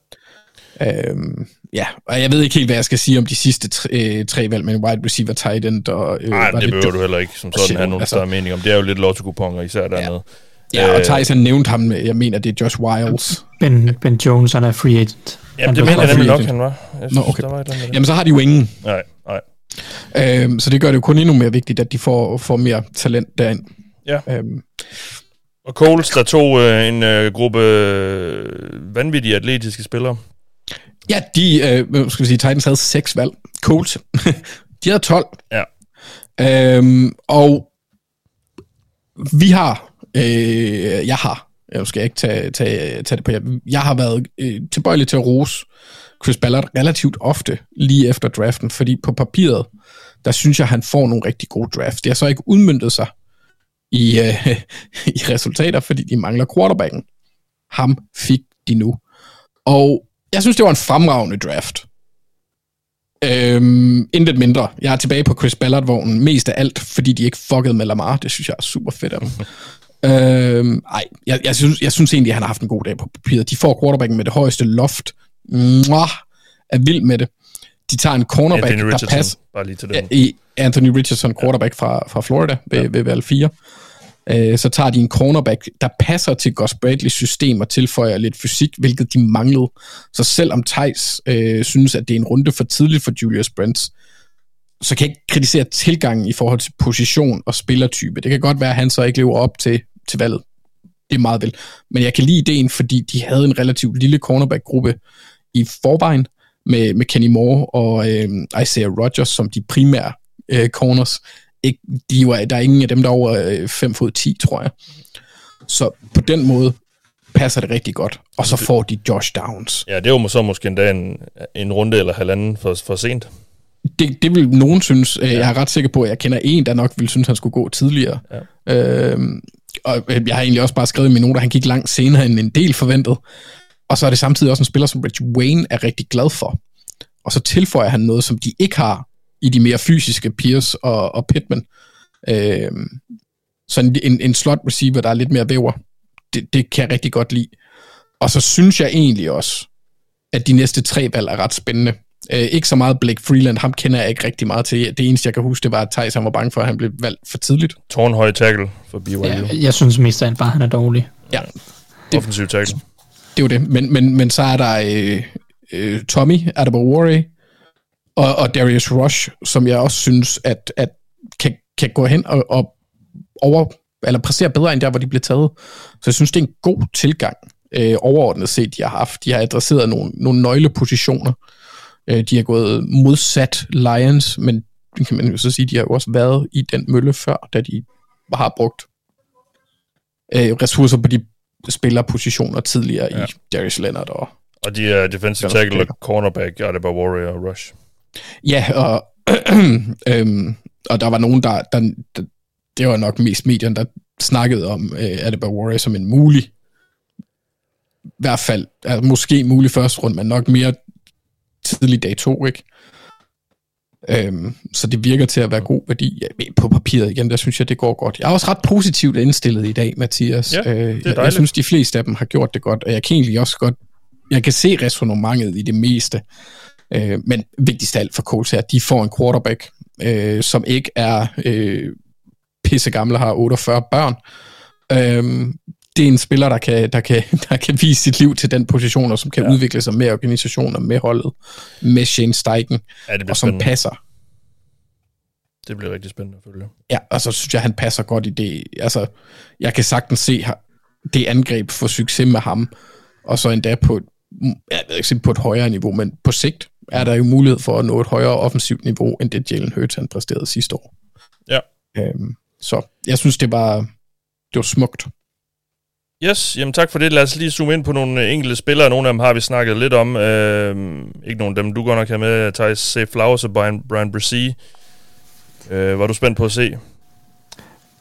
Øhm, ja, og jeg ved ikke helt, hvad jeg skal sige om de sidste tre, øh, tre valg med en wide receiver, tight end og... Øh, Nej, det, det behøver du heller ikke, som sådan have nogen altså, større mening om. Det er jo lidt lotto især dernede. Ja, og Tyson nævnte ham, jeg mener, det er Josh Wiles. Ben, ben Jones, han er free agent. Jamen, det mener jeg nemlig nok, han var. Jeg synes, Nå, okay. der var et Jamen, så har de jo ingen. Nej, nej. Øhm, så det gør det jo kun endnu mere vigtigt, at de får, får mere talent derind. Ja. Øhm. Og Coles, der tog øh, en øh, gruppe øh, vanvittige atletiske spillere. Ja, de, øh, skal vi sige, Titans havde seks valg. Colts, de havde 12. Ja. Øhm, og vi har, øh, jeg har, jeg skal ikke tage, tage, tage det på jer, jeg har været øh, tilbøjelig til at rose Chris Ballard relativt ofte lige efter draften, fordi på papiret, der synes jeg, han får nogle rigtig gode drafts. Det har så ikke udmyndtet sig i, øh, i resultater, fordi de mangler quarterbacken. Ham fik de nu. Og jeg synes, det var en fremragende draft. Øhm, intet mindre. Jeg er tilbage på Chris Ballard-vognen, mest af alt, fordi de ikke fuckede med Lamar. Det synes jeg er super fedt af dem. øhm, ej, jeg, jeg, synes, jeg synes egentlig, at han har haft en god dag på papiret. De får quarterbacken med det højeste loft. Mwah, er vild med det. De tager en cornerback, Anthony der passer bare lige til i Anthony Richardson, quarterback fra, fra Florida ved, ja. ved valg 4. Øh, så tager de en cornerback, der passer til Gus Bradleys system og tilføjer lidt fysik, hvilket de manglede. Så selvom Thijs øh, synes, at det er en runde for tidligt for Julius Brents, så kan jeg ikke kritisere tilgangen i forhold til position og spillertype. Det kan godt være, at han så ikke lever op til, til valget. Det er meget vel. Men jeg kan lide ideen, fordi de havde en relativt lille cornerback-gruppe i forvejen, med, med Kenny Moore og øh, Isaiah Rogers som de primære øh, corners. Ikke, de var, der er ingen af dem, der er over 5 fod 10, tror jeg. Så på den måde passer det rigtig godt. Og så får de Josh Downs. Ja, det er jo så måske endda en, en runde eller halvanden for, for sent. Det, det vil nogen synes. Ja. Jeg er ret sikker på, at jeg kender en, der nok vil synes, han skulle gå tidligere. Ja. Øhm, og jeg har egentlig også bare skrevet i mine noter, han gik langt senere end en del forventet. Og så er det samtidig også en spiller, som Rich Wayne er rigtig glad for. Og så tilføjer han noget, som de ikke har i de mere fysiske Pierce og, og Pittman. Øhm, så en, en, slot receiver, der er lidt mere væver, det, det kan jeg rigtig godt lide. Og så synes jeg egentlig også, at de næste tre valg er ret spændende. Øh, ikke så meget Blake Freeland, ham kender jeg ikke rigtig meget til. Det eneste, jeg kan huske, det var, at Thijs han var bange for, at han blev valgt for tidligt. Tårnhøj tackle for BYU. Ja, jeg synes mest af alt bare, han er dårlig. Ja, det, Offensiv tackle. Det er jo det. Men, men, men så er der øh, øh, Tommy Adebawore og, og Darius Rush, som jeg også synes, at, at kan, kan gå hen og, og over, eller præstere bedre end der, hvor de blev taget. Så jeg synes, det er en god tilgang øh, overordnet set, de har haft. De har adresseret nogle, nogle nøglepositioner. Øh, de har gået modsat Lions, men kan man jo så sige, de har jo også været i den mølle før, da de har brugt øh, ressourcer på de spillerpositioner tidligere ja. i Darius Leonard og og de er defensive tackle cornerback, Adebayo Warrior og Rush. Ja, og, øhm, og der var nogen, der, der, der, det var nok mest medierne, der snakkede om øh, Adebayo Warrior som en mulig, i hvert fald, altså, måske mulig første rund, men nok mere tidlig dag to, ikke? Øhm, så det virker til at være god værdi ja, på papiret igen, der synes jeg, det går godt. Jeg er også ret positivt indstillet i dag, Mathias. Ja, øh, jeg, jeg synes, de fleste af dem har gjort det godt, og jeg kan egentlig også godt, jeg kan se resonemanget i det meste. Øh, men vigtigst af alt for Colts her, de får en quarterback, øh, som ikke er øh, pisse gammel har 48 børn. Øh, det er en spiller, der kan, der, kan, der kan vise sit liv til den position, og som kan ja. udvikle sig med organisationer, med holdet, med Shane Steichen, ja, det og som spændende. passer. Det bliver rigtig spændende at følge. Ja, og så synes jeg, han passer godt i det. Altså, jeg kan sagtens se det angreb for succes med ham, og så endda på et, jeg ved ikke på et højere niveau, men på sigt er der jo mulighed for at nå et højere offensivt niveau, end det Jalen Hurts han præsterede sidste år. Ja. Øhm, så jeg synes, det var, det var smukt. Yes, jamen tak for det. Lad os lige zoome ind på nogle enkelte spillere. Nogle af dem har vi snakket lidt om. Øh, ikke nogen af dem, du godt nok har med, Thijs Safe Flowers og Brian, Brian Bresee. Øh, var du spændt på at se?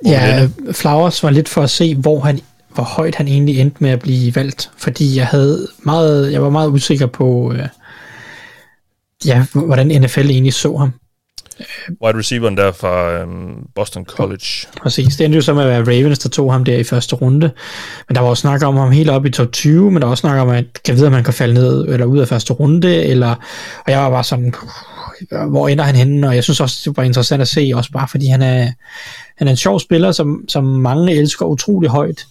Ja, Flowers var lidt for at se, hvor han hvor højt han egentlig endte med at blive valgt, fordi jeg havde meget, jeg var meget usikker på, øh, ja, hvordan NFL egentlig så ham. Wide receiveren der fra øhm, Boston College. Præcis, det endte jo så med at være Ravens, der tog ham der i første runde. Men der var også snak om ham helt op i top 20, men der var også snak om, at kan vide, at man kan falde ned eller ud af første runde, eller, og jeg var bare sådan, hvor ender han henne, og jeg synes også, det var interessant at se, også bare fordi han er, han er en sjov spiller, som, som mange elsker utrolig højt.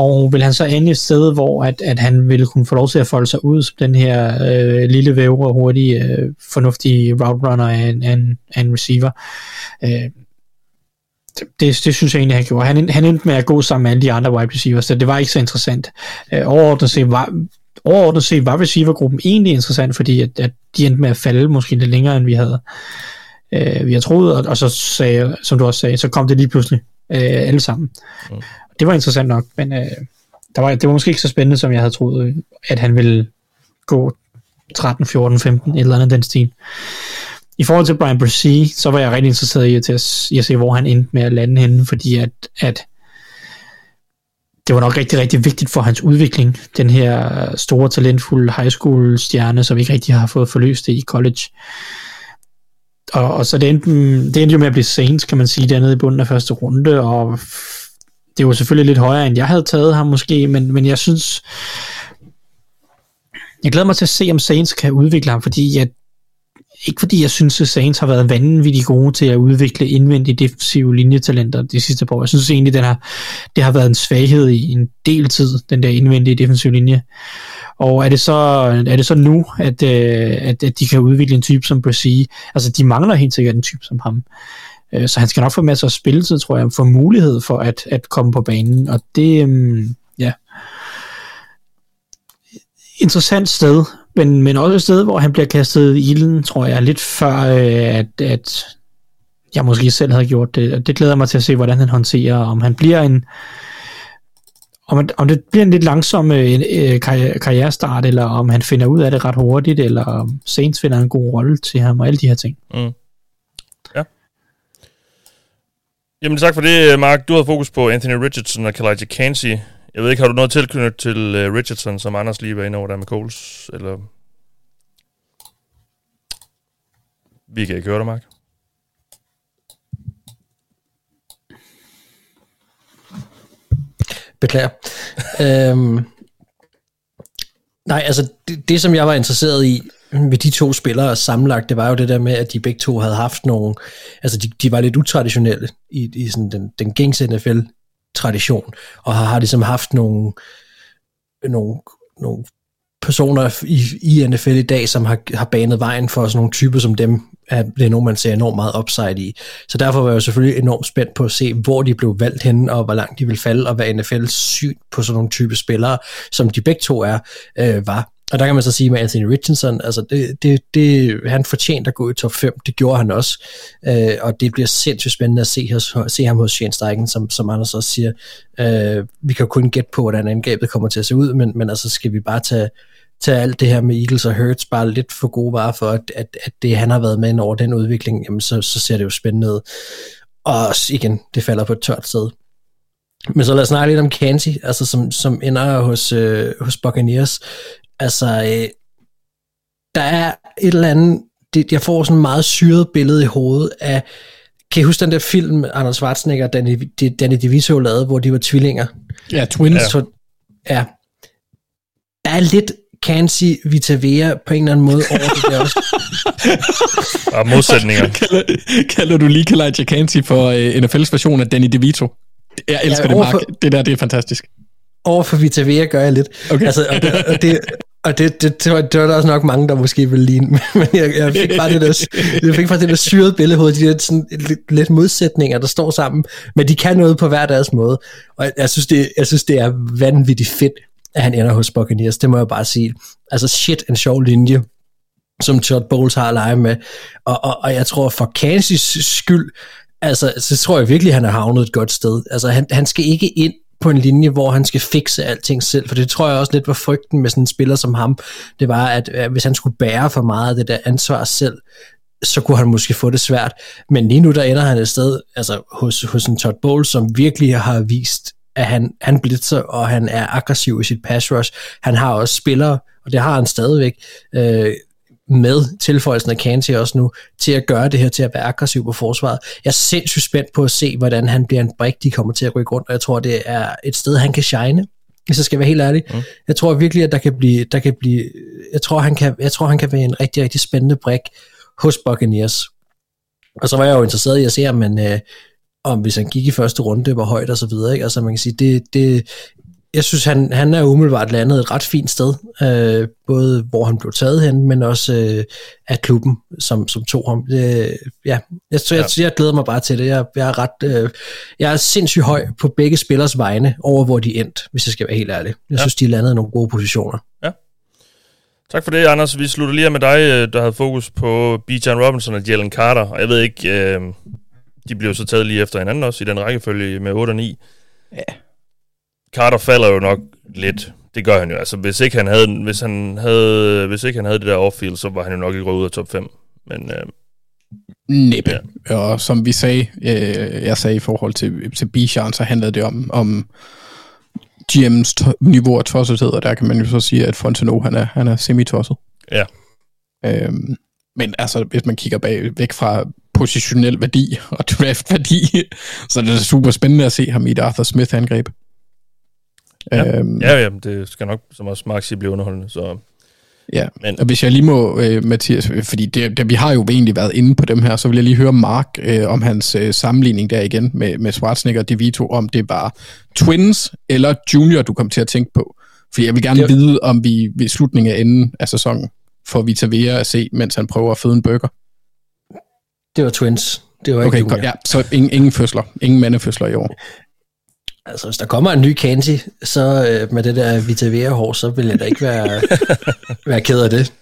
Og vil han så ende et sted, hvor at, at han ville kunne få lov til at folde sig ud som den her øh, lille vævre, hurtige, øh, fornuftige route runner af en, af en, af en receiver. Øh, det, det, det synes jeg egentlig, han gjorde. Han, han endte med at gå sammen med alle de andre wide receivers, så det var ikke så interessant. Øh, overordnet set var, overordnet set var receivergruppen egentlig interessant, fordi at, at de endte med at falde måske lidt længere, end vi havde, øh, vi havde troet, og, og så sagde, som du også sagde, så kom det lige pludselig øh, alle sammen. Mm. Det var interessant nok, men øh, der var, det var måske ikke så spændende, som jeg havde troet, øh, at han ville gå 13, 14, 15, et eller andet den stil. i forhold til Brian Brissy, så var jeg rigtig interesseret i at, til at, i at se, hvor han endte med at lande henne, fordi at, at det var nok rigtig, rigtig vigtigt for hans udvikling, den her store, talentfulde high school stjerne, som ikke rigtig har fået forløst det i college. Og, og så det endte, det endte jo med at blive Saints, kan man sige, dernede i bunden af første runde, og det var selvfølgelig lidt højere, end jeg havde taget ham måske, men, men jeg synes, jeg glæder mig til at se, om Saints kan udvikle ham, fordi jeg, ikke fordi jeg synes, at Saints har været vanvittigt gode til at udvikle indvendige defensive linjetalenter de sidste par år. Jeg synes egentlig, den har, det har været en svaghed i en del tid, den der indvendige defensive linje. Og er det så, er det så nu, at, øh, at, at de kan udvikle en type som Brissy? Altså, de mangler helt sikkert en type som ham. Øh, så han skal nok få masser af spilletid, tror jeg, få mulighed for at, at komme på banen. Og det, øhm, ja, interessant sted, men, men også et sted, hvor han bliver kastet i ilden, tror jeg, lidt før, øh, at, at jeg måske selv havde gjort det. Og det glæder mig til at se, hvordan han håndterer, om han bliver en, om, om det bliver en lidt langsom øh, øh karrierestart, eller om han finder ud af det ret hurtigt, eller om Saints finder en god rolle til ham, og alle de her ting. Mm. Ja. Jamen tak for det, øh, Mark. Du har fokus på Anthony Richardson og Kalaji Kansi. Jeg ved ikke, har du noget tilknyttet til uh, Richardson, som Anders lige var inde over der med Coles? Eller... Vi kan ikke høre dig, Mark. Beklager. øhm, nej, altså det, det, som jeg var interesseret i med de to spillere sammenlagt, det var jo det der med, at de begge to havde haft nogle, altså de, de var lidt utraditionelle i, i sådan den, den gængse NFL tradition, og har, har ligesom haft nogle, nogle, nogle personer i, i NFL i dag, som har, har banet vejen for sådan nogle typer som dem, at det er nogen, man ser enormt meget upside i. Så derfor var jeg jo selvfølgelig enormt spændt på at se, hvor de blev valgt henne, og hvor langt de ville falde, og hvad NFL's syn på sådan nogle type spillere, som de begge to er, øh, var. Og der kan man så sige med Anthony Richardson, altså det, det, det, han fortjente at gå i top 5, det gjorde han også, øh, og det bliver sindssygt spændende at se, hos, se ham hos Shane Steichen, som, som Anders også siger. Øh, vi kan kun gætte på, hvordan angrebet kommer til at se ud, men, men altså skal vi bare tage, tage alt det her med Eagles og Hurts bare lidt for gode varer for, at, at, at det han har været med over den udvikling, jamen så, så ser det jo spændende ud. Og igen, det falder på et tørt sted. Men så lad os snakke lidt om Kansi, altså som, som ender hos, øh, hos Buccaneers. Altså, øh, der er et eller andet, det, jeg får sådan et meget syret billede i hovedet af, kan I huske den der film, Anders Schwarzenegger og Danny, Danny DeVito lavede, hvor de var tvillinger? Ja, twins. Ja. Så, ja. Der er lidt Kansi Vitavea på en eller anden måde over det der også. og modsætninger. kalder, kalder du lige Kalijah Kansi for uh, øh, NFL's version af Danny DeVito? Jeg elsker ja, det, Mark. For, det der, det er fantastisk. Over for Vitavea gør jeg lidt. Okay. Altså, og det, og det, og det, det, det, var, det var der også nok mange, der måske ville ligne, men jeg, jeg fik bare det der, jeg fik bare det der syrede billede, de der sådan lidt, lidt modsætninger, der står sammen, men de kan noget på hver deres måde, og jeg, jeg, synes, det, jeg synes, det er vanvittigt fedt, at han ender hos Buccaneers, det må jeg bare sige. Altså shit, en sjov linje, som Todd Bowles har at lege med, og, og, og jeg tror for Kansas skyld, altså, så tror jeg virkelig, at han har havnet et godt sted. Altså, han, han skal ikke ind på en linje, hvor han skal fikse alting selv, for det tror jeg også lidt var frygten med sådan en spiller som ham, det var, at, hvis han skulle bære for meget af det der ansvar selv, så kunne han måske få det svært. Men lige nu, der ender han et sted altså, hos, hos en Todd Bowles, som virkelig har vist, at han, han blitzer, og han er aggressiv i sit pass rush. Han har også spillere, og det har han stadigvæk, øh, med tilføjelsen af Kanti også nu, til at gøre det her til at være aggressiv på forsvaret. Jeg er sindssygt spændt på at se, hvordan han bliver en brik, de kommer til at rykke rundt, og jeg tror, det er et sted, han kan shine hvis jeg skal være helt ærlig. Mm. Jeg tror virkelig, at der kan blive, der kan blive jeg tror, han kan, jeg tror, han kan være en rigtig, rigtig spændende brik hos Buccaneers. Og så var jeg jo interesseret i at se, om, man, øh, om hvis han gik i første runde, hvor højt og så videre. Ikke? Altså man kan sige, det, det, jeg synes, han, han er umiddelbart landet et ret fint sted, øh, både hvor han blev taget hen, men også øh, af klubben, som, som tog ham. Det, ja, jeg, jeg, jeg, jeg glæder mig bare til det. Jeg, jeg, er ret, øh, jeg er sindssygt høj på begge spillers vegne over, hvor de endte, hvis jeg skal være helt ærlig. Jeg ja. synes, de landede nogle gode positioner. Ja. Tak for det, Anders. Vi slutter lige med dig, øh, der havde fokus på B. John Robinson og Jalen Carter. Og jeg ved ikke, øh, de blev så taget lige efter hinanden også i den rækkefølge med 8 og 9. Ja Carter falder jo nok lidt. Det gør han jo. Altså, hvis ikke han havde, hvis han havde, hvis ikke han havde det der off så var han jo nok ikke røget ud af top 5. Men, øh, Næppe. Ja. Og som vi sagde, øh, jeg sagde i forhold til, til Bichon, så handlede det om, om GM's to- niveau af tossethed, og der kan man jo så sige, at Fonteno, han er, han er semi-tosset. Ja. Øhm, men altså, hvis man kigger bag, væk fra positionel værdi og draft værdi, så er det super spændende at se ham i et Arthur Smith-angreb. Ja, øhm, ja, ja, det skal nok, som også Mark siger, blive underholdende. Så. Ja, Men. og hvis jeg lige må, øh, Mathias, fordi det, det, vi har jo egentlig været inde på dem her, så vil jeg lige høre Mark øh, om hans øh, sammenligning der igen med, med Schwarzenegger og DeVito, om det var Twins eller Junior, du kom til at tænke på. For jeg vil gerne det... vide, om vi ved slutningen af enden af sæsonen får Vita Vea at se, mens han prøver at føde en burger. Det var Twins. Det var ikke okay, Junior. Ja, så ingen, ingen fødsler. Ingen mandefødsler i år. Altså, hvis der kommer en ny Kanti, så øh, med det der Vita hår så vil jeg da ikke være, være ked af det.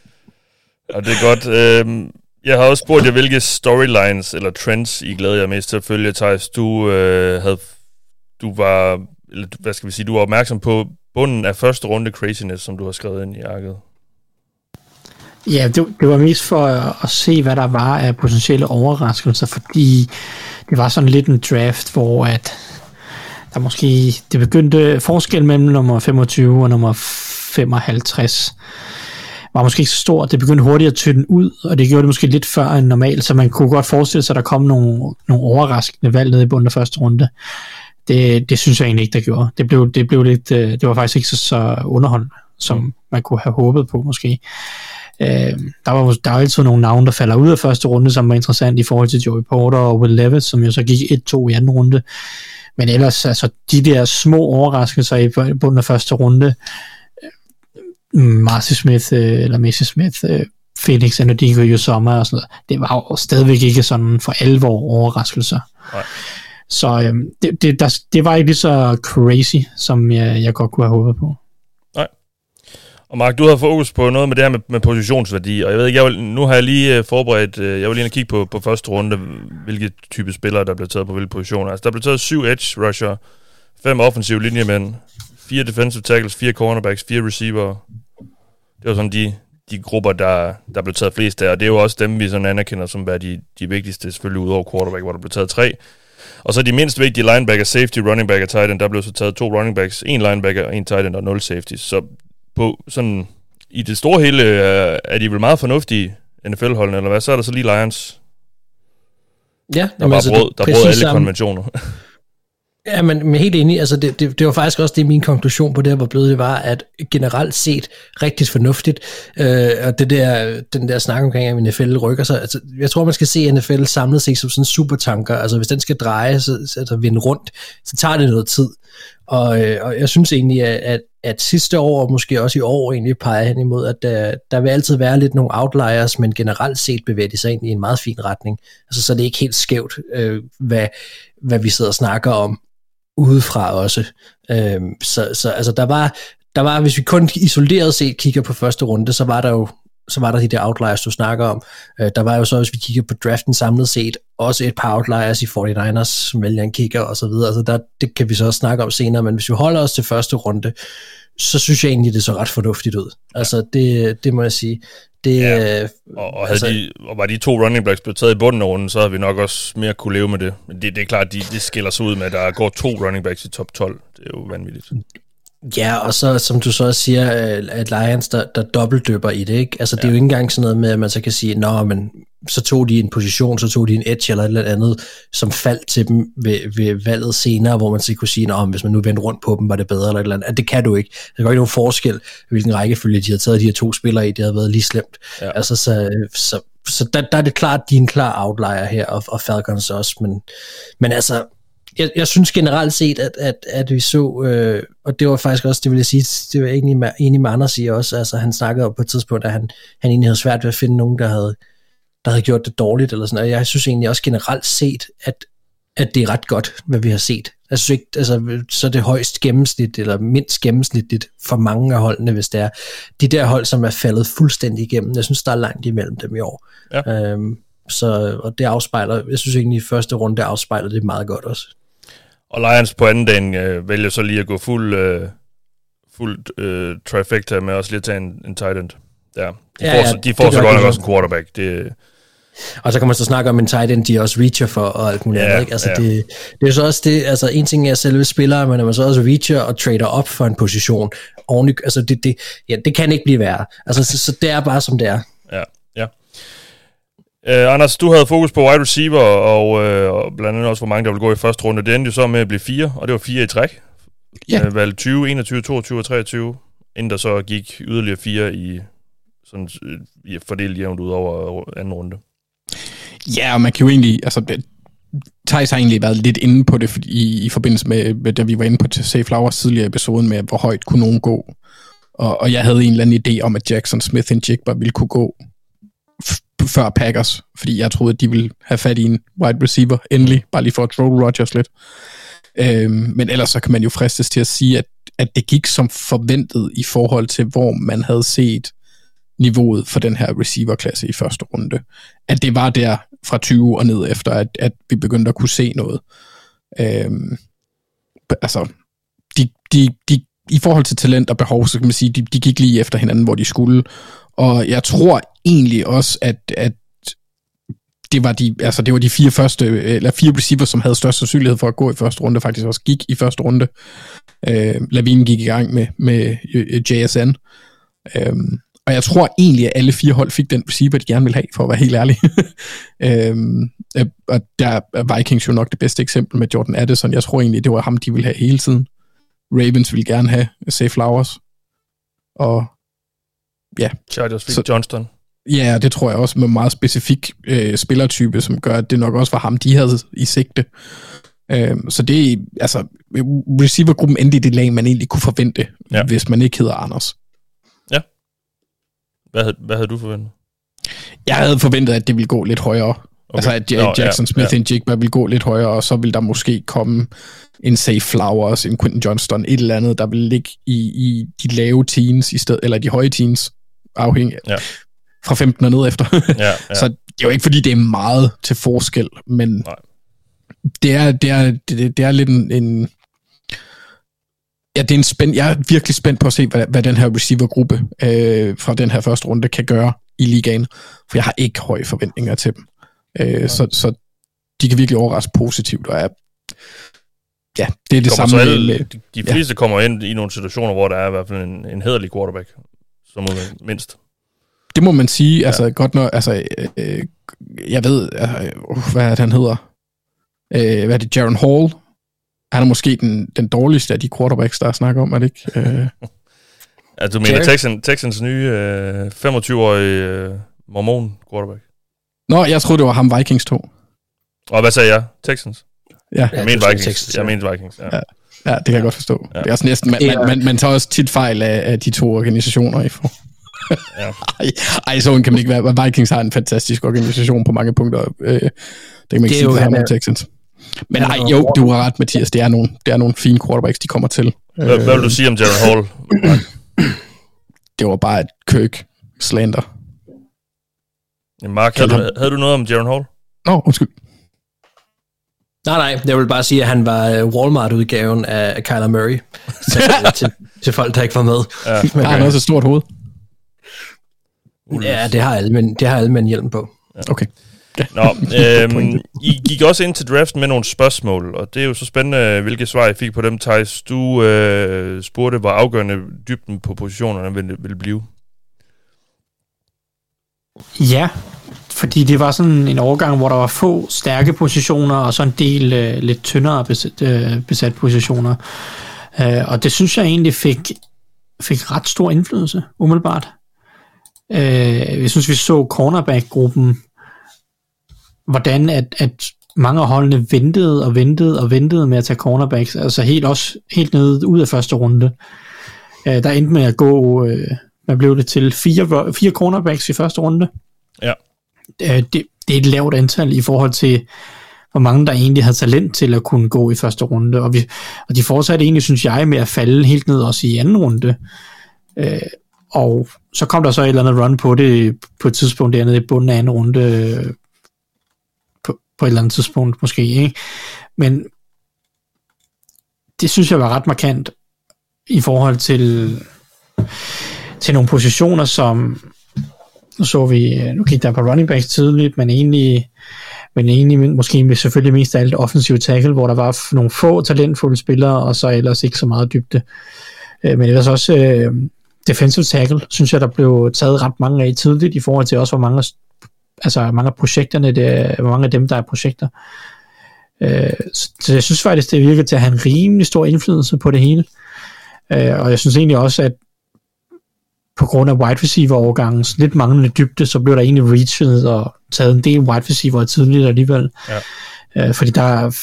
Ja, det er godt. Øhm, jeg har også spurgt jer, hvilke storylines eller trends, I glæder jer mest til at følge. Thijs, du, øh, havde, du var, eller, hvad skal vi sige, du var opmærksom på bunden af første runde craziness, som du har skrevet ind i arket. Ja, det, det var mest for at, at se, hvad der var af potentielle overraskelser, fordi det var sådan lidt en draft, hvor at der måske, det begyndte forskel mellem nummer 25 og nummer 55 var måske ikke så stor. Det begyndte hurtigt at tynde ud, og det gjorde det måske lidt før end normalt, så man kunne godt forestille sig, at der kom nogle, nogle overraskende valg ned i bunden af første runde. Det, det synes jeg egentlig ikke, der gjorde. Det blev, det blev lidt, øh, det var faktisk ikke så, så underholdende, som mm. man kunne have håbet på måske. Øh, der var der er altid nogle navne, der falder ud af første runde, som var interessant i forhold til Joey Porter og Will Levis, som jo så gik 1-2 i anden runde. Men ellers, altså, de der små overraskelser i bunden af første runde, øh, Marcy Smith, øh, eller Messi Smith, øh, Felix Anodigo i sommer og sådan noget, det var jo stadigvæk ikke sådan for alvor overraskelser. Nej. Så øhm, det, det, der, det var ikke lige så crazy, som jeg, jeg godt kunne have håbet på. Og Mark, du har fokus på noget med det her med, med positionsværdi, og jeg ved ikke, jeg vil, nu har jeg lige øh, forberedt, øh, jeg vil lige kigge på, på første runde, hvilke type spillere, der blev taget på hvilke positioner. Altså, der blev taget syv edge rusher, fem offensive linjemænd, fire defensive tackles, fire cornerbacks, fire receiver. Det var sådan de, de grupper, der, der blev taget flest af, og det er jo også dem, vi sådan anerkender som være de, de vigtigste, selvfølgelig udover quarterback, hvor der blev taget tre. Og så de mindst vigtige linebacker, safety, running back og tight end, der blev så taget to running backs, en linebacker, en tight end og nul safety. Så på sådan, i det store hele, øh, er de vel meget fornuftige, NFL-holdene, eller hvad? Så er der så lige Lions. Ja, der jamen, altså, brød, der brød alle samme. konventioner. Ja, men, men helt enig, altså det, det, det var faktisk også det, min konklusion på det her var blevet, det var, at generelt set rigtig fornuftigt, øh, og det der, den der snak omkring, at NFL rykker sig, altså, jeg tror, man skal se NFL samlet set som sådan en supertanker, altså hvis den skal dreje, så, altså vinde rundt, så tager det noget tid, og, øh, og jeg synes egentlig, at, at, at sidste år, og måske også i år, egentlig peger hen imod, at der, der vil altid være lidt nogle outliers, men generelt set bevæger de sig ind i en meget fin retning. Altså, så det er ikke helt skævt, øh, hvad, hvad vi sidder og snakker om udefra også. Øh, så, så altså, der var, der var, hvis vi kun isoleret set kigger på første runde, så var der jo så var der de der outliers, du snakker om. Øh, der var jo så, hvis vi kigger på draften samlet set, også et par outliers i 49ers, som vælger en kigger og så videre. Altså der, det kan vi så også snakke om senere, men hvis vi holder os til første runde, så synes jeg egentlig, det så ret fornuftigt ud. Altså det, det må jeg sige. Det, ja. Øh, og, og, havde altså, de, og var de to running backs blevet taget i bunden af runden, så havde vi nok også mere kunne leve med det. Men det, det er klart, de, de skiller sig ud med, at der går to running backs i top 12. Det er jo vanvittigt. Ja, og så som du så også siger, at Lions, der, der dobbeltdøber i det, ikke? Altså ja. det er jo ikke engang sådan noget med, at man så kan sige, nå, men så tog de en position, så tog de en edge eller et eller andet, som faldt til dem ved, ved valget senere, hvor man så kunne sige, at hvis man nu vendte rundt på dem, var det bedre eller et eller andet. At det kan du ikke. Der er ikke nogen forskel, hvilken rækkefølge de har taget de her to spillere i. Det har været lige slemt. Ja. Altså, så, så, så der, der er det klart, at de er en klar outlier her, og, og Falcons også. Men, men altså, jeg, jeg synes generelt set, at, at, at vi så, øh, og det var faktisk også, det vil jeg sige, det var egentlig med, enig med Anders i også, altså han snakkede om på et tidspunkt, at han, han egentlig havde svært ved at finde nogen, der havde, der havde gjort det dårligt, eller sådan og jeg synes egentlig også generelt set, at, at det er ret godt, hvad vi har set. Jeg synes ikke, altså, så er det højst gennemsnit, eller mindst gennemsnitligt for mange af holdene, hvis det er. De der hold, som er faldet fuldstændig igennem, jeg synes, der er langt imellem dem i år. Ja. Øhm, så, og det afspejler, jeg synes egentlig, i første runde, det afspejler det meget godt også. Og Lions på anden dagen øh, vælger så lige at gå fuld, øh, fuld øh, trifecta med også lige at tage en, en tight end. Ja, de ja, får, ja, de får så godt nok også en quarterback. Det, Og så kan man så snakke om en tight end, de også reacher for og alt muligt Ja, andet. Ikke? Altså, ja. det, det er jo så også det, altså en ting er selve spillere, men når man så også reacher og trader op for en position, i- altså det, det, ja, det kan ikke blive værre. Altså, så, så det er bare som det er. Ja, ja. Uh, Anders, du havde fokus på wide receiver, og, uh, og blandt andet også, hvor mange der ville gå i første runde. Det endte jo så med at blive fire, og det var fire i træk. Ja. Uh, valgte 20, 21, 22 og 23, inden der så gik yderligere fire i sådan, i fordelt jævnt ud over anden runde. Ja, og man kan jo egentlig, altså, det, Thijs har egentlig været lidt inde på det fordi, i, i forbindelse med, med, da vi var inde på Safe Flowers tidligere episode episoden med, hvor højt kunne nogen gå. Og, og jeg havde en eller anden idé om, at Jackson Smith og Jigba ville kunne gå f- før Packers, fordi jeg troede, at de ville have fat i en wide receiver endelig, bare lige for at troll Rodgers lidt. Øhm, men ellers så kan man jo fristes til at sige, at, at det gik som forventet i forhold til, hvor man havde set niveauet for den her receiver-klasse i første runde. At det var der fra 20 og ned efter, at, at vi begyndte at kunne se noget. Øhm, altså, de, de, de, i forhold til talent og behov, så kan man sige, de, de gik lige efter hinanden, hvor de skulle. Og jeg tror egentlig også, at, at det var de, altså det var de fire første, eller fire receiver, som havde størst sandsynlighed for at gå i første runde, faktisk også gik i første runde. Øh, Lavine gik i gang med, med JSN. Øh, og jeg tror egentlig, at alle fire hold fik den receiver, de gerne vil have, for at være helt ærlig. øhm, øh, og der er Vikings jo nok det bedste eksempel med Jordan Addison. Jeg tror egentlig, det var ham, de ville have hele tiden. Ravens ville gerne have Safe Flowers. Og ja, Chargers fik Så- Johnston. Ja, det tror jeg også med meget specifik øh, spillertype, som gør, at det nok også var ham, de havde i sigte. Øhm, så det er, altså, receivergruppen endte i det lag, man egentlig kunne forvente, ja. hvis man ikke hedder Anders. Hvad, havde- hvad havde du forventet? Jeg havde forventet, at det ville gå lidt højere. Okay. Altså, at Nå, Nå, Jackson ja, Smith ja. og Jigba ville gå lidt højere, og så ville der måske komme en Safe Flowers, en Quentin Johnston, et eller andet, der ville ligge i, i de lave teens, i stedet, eller de høje teens, afhængig Ja. fra 15 og ned efter. Ja, ja. Så det er jo ikke, fordi det er meget til forskel, men Nej. det er, det, er, det, det er lidt en, en Ja, det er en spænd, jeg er virkelig spændt på at se, hvad, hvad den her receivergruppe øh, fra den her første runde kan gøre i ligaen, for jeg har ikke høje forventninger til dem. Øh, så, så de kan virkelig overraske positivt, og er, ja, det er det kommer samme alle, med, de, de fleste ja. kommer ind i nogle situationer, hvor der er i hvert fald en, en hederlig quarterback, som mindst. det må man sige, altså ja. godt nok, altså, øh, jeg ved, øh, hvad er det, han hedder? Øh, hvad er det, Jaron Hall? Han er måske den, den dårligste af de quarterbacks, der er snak om, er det ikke? Øh, Altså, du mener Jared? Texans, Texans nye øh, 25-årige øh, mormon quarterback. Nå, jeg troede, det var ham Vikings to. Og hvad sagde jeg? Texans? Ja, Jeg Ja, sagde Vikings. Texans, jeg mener Vikings, ja. Ja. ja det kan jeg godt forstå. Ja. Det er også næsten, man, man, man, man tager også tit fejl af, af de to organisationer. I for. Ja. ej, ej, sådan kan man ikke være. Vikings har en fantastisk organisation på mange punkter. Øh, det kan man ikke Det sige jo- ham er- om Texans. Men han er ej, jo- du har ret, Mathias. Det er nogle, det er nogle fine quarterbacks, de kommer til. Hvad, hvad vil du sige om Jaron Hall? det var bare et Kirk slander. Ja, Mark, havde du, havde du noget om Jaron Hall? Nå, undskyld. Nej, nej, jeg vil bare sige, at han var øh, Walmart-udgaven af Kyler Murray. Så, øh, til, til folk, der ikke var med. Ja, Okay. Har han også et stort hoved? Ja, det har alle, men det har alle med en hjelm på. Okay. Nå, øhm, I gik også ind til draften med nogle spørgsmål, og det er jo så spændende, hvilke svar I fik på dem, Thijs. Du øh, spurgte, hvor afgørende dybden på positionerne ville, ville blive. Ja, fordi det var sådan en overgang, hvor der var få stærke positioner, og så en del øh, lidt tyndere besat, øh, besat positioner. Øh, og det synes jeg egentlig fik, fik ret stor indflydelse, umiddelbart. Øh, jeg synes, vi så cornerback-gruppen, hvordan at, at mange af holdene ventede og ventede og ventede med at tage cornerbacks, altså helt også helt ned ud af første runde. Øh, der endte med at gå, øh, hvad blev det til, fire, fire cornerbacks i første runde. Ja. Øh, det, det er et lavt antal i forhold til, hvor mange der egentlig havde talent til at kunne gå i første runde. Og, vi, og de fortsatte egentlig, synes jeg, med at falde helt ned også i anden runde. Øh, og så kom der så et eller andet run på det på et tidspunkt dernede i bunden af anden runde på, et eller andet tidspunkt måske. Ikke? Men det synes jeg var ret markant i forhold til til nogle positioner, som nu så vi, nu gik der på running backs tidligt, men egentlig, men egentlig måske selvfølgelig mest af alt offensive tackle, hvor der var nogle få talentfulde spillere, og så ellers ikke så meget dybde. Øh, men ellers også øh, defensive tackle, synes jeg, der blev taget ret mange af tidligt, i forhold til også, hvor mange, altså mange af projekterne, det, hvor mange af dem, der er projekter. Øh, så jeg synes faktisk, det virker til at have en rimelig stor indflydelse på det hele. Øh, og jeg synes egentlig også, at på grund af wide receiver overgangen, lidt manglende dybde, så blev der egentlig reachet og taget en del wide receiver tidligt alligevel. Ja. Øh, fordi der,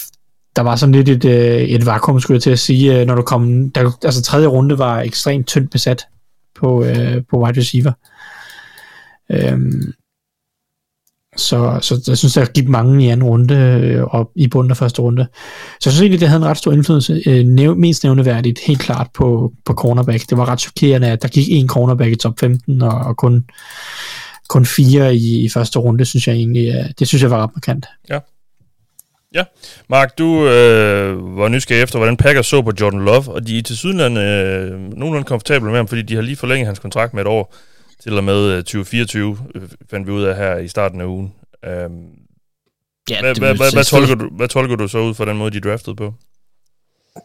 der var sådan lidt et, øh, et vakuum, skulle jeg til at sige, øh, når du kom, der, altså tredje runde var ekstremt tyndt besat på, øh, på wide receiver. Øhm, så, så jeg synes, der gik mange i anden runde øh, og i bunden af første runde. Så jeg synes egentlig, det havde en ret stor indflydelse, øh, næv, mest nævneværdigt, helt klart på, på cornerback. Det var ret chokerende, at der gik en cornerback i top 15, og, og kun, kun fire i, i første runde, synes jeg egentlig, øh, det synes jeg var ret markant. Ja. Ja, Mark, du øh, var nysgerrig efter, hvordan Packers så på Jordan Love, og de er til sydenland øh, nogenlunde komfortable med ham, fordi de har lige forlænget hans kontrakt med et år til og med 2024, øh, øh, fandt vi ud af her i starten af ugen. Øhm, ja, hvad, hvad, hvad, hvad, tolker du, hvad tolker du så ud for den måde, de draftede på?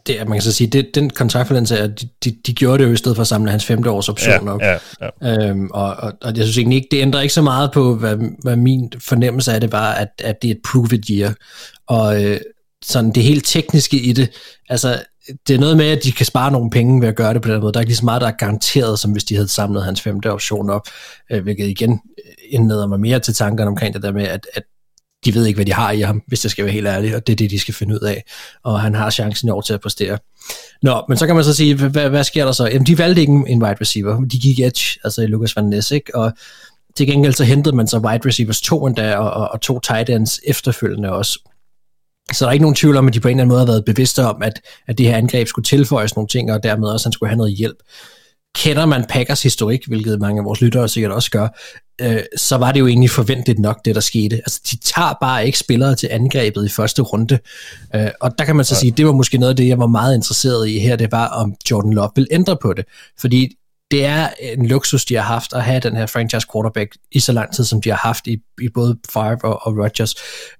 Det, man kan så sige, det, den kontraktforlængelse er, de, de, de gjorde det jo i stedet for at samle hans femte års option ja, op. Ja, ja. Øhm, og, og, og, jeg synes egentlig ikke, det ændrer ikke så meget på, hvad, hvad min fornemmelse af det var, at, at det er et prove it year. Og øh, sådan det helt tekniske i det, altså det er noget med, at de kan spare nogle penge ved at gøre det på den måde. Der er ikke lige så meget, der er garanteret, som hvis de havde samlet hans femte option op, øh, hvilket igen øh, indleder mig mere til tankerne omkring det der med, at, at de ved ikke, hvad de har i ham, hvis det skal være helt ærligt, og det er det, de skal finde ud af. Og han har chancen i år til at præstere. Nå, men så kan man så sige, hvad, hvad sker der så? Jamen, de valgte ikke en wide receiver. De gik edge, altså i Lucas Van Ness, ikke? Og til gengæld så hentede man så wide receivers to endda, og, og, og to tight ends efterfølgende også. Så der er ikke nogen tvivl om, at de på en eller anden måde har været bevidste om, at, at det her angreb skulle tilføjes nogle ting, og dermed også, at han skulle have noget hjælp. Kender man Packers historik, hvilket mange af vores lyttere sikkert også gør, øh, så var det jo egentlig forventeligt nok, det der skete. Altså, de tager bare ikke spillere til angrebet i første runde. Øh, og der kan man så sige, det var måske noget af det, jeg var meget interesseret i her, det var, om Jordan Love vil ændre på det. Fordi det er en luksus, de har haft at have den her franchise quarterback i så lang tid, som de har haft i, i både Favre og, og Rodgers.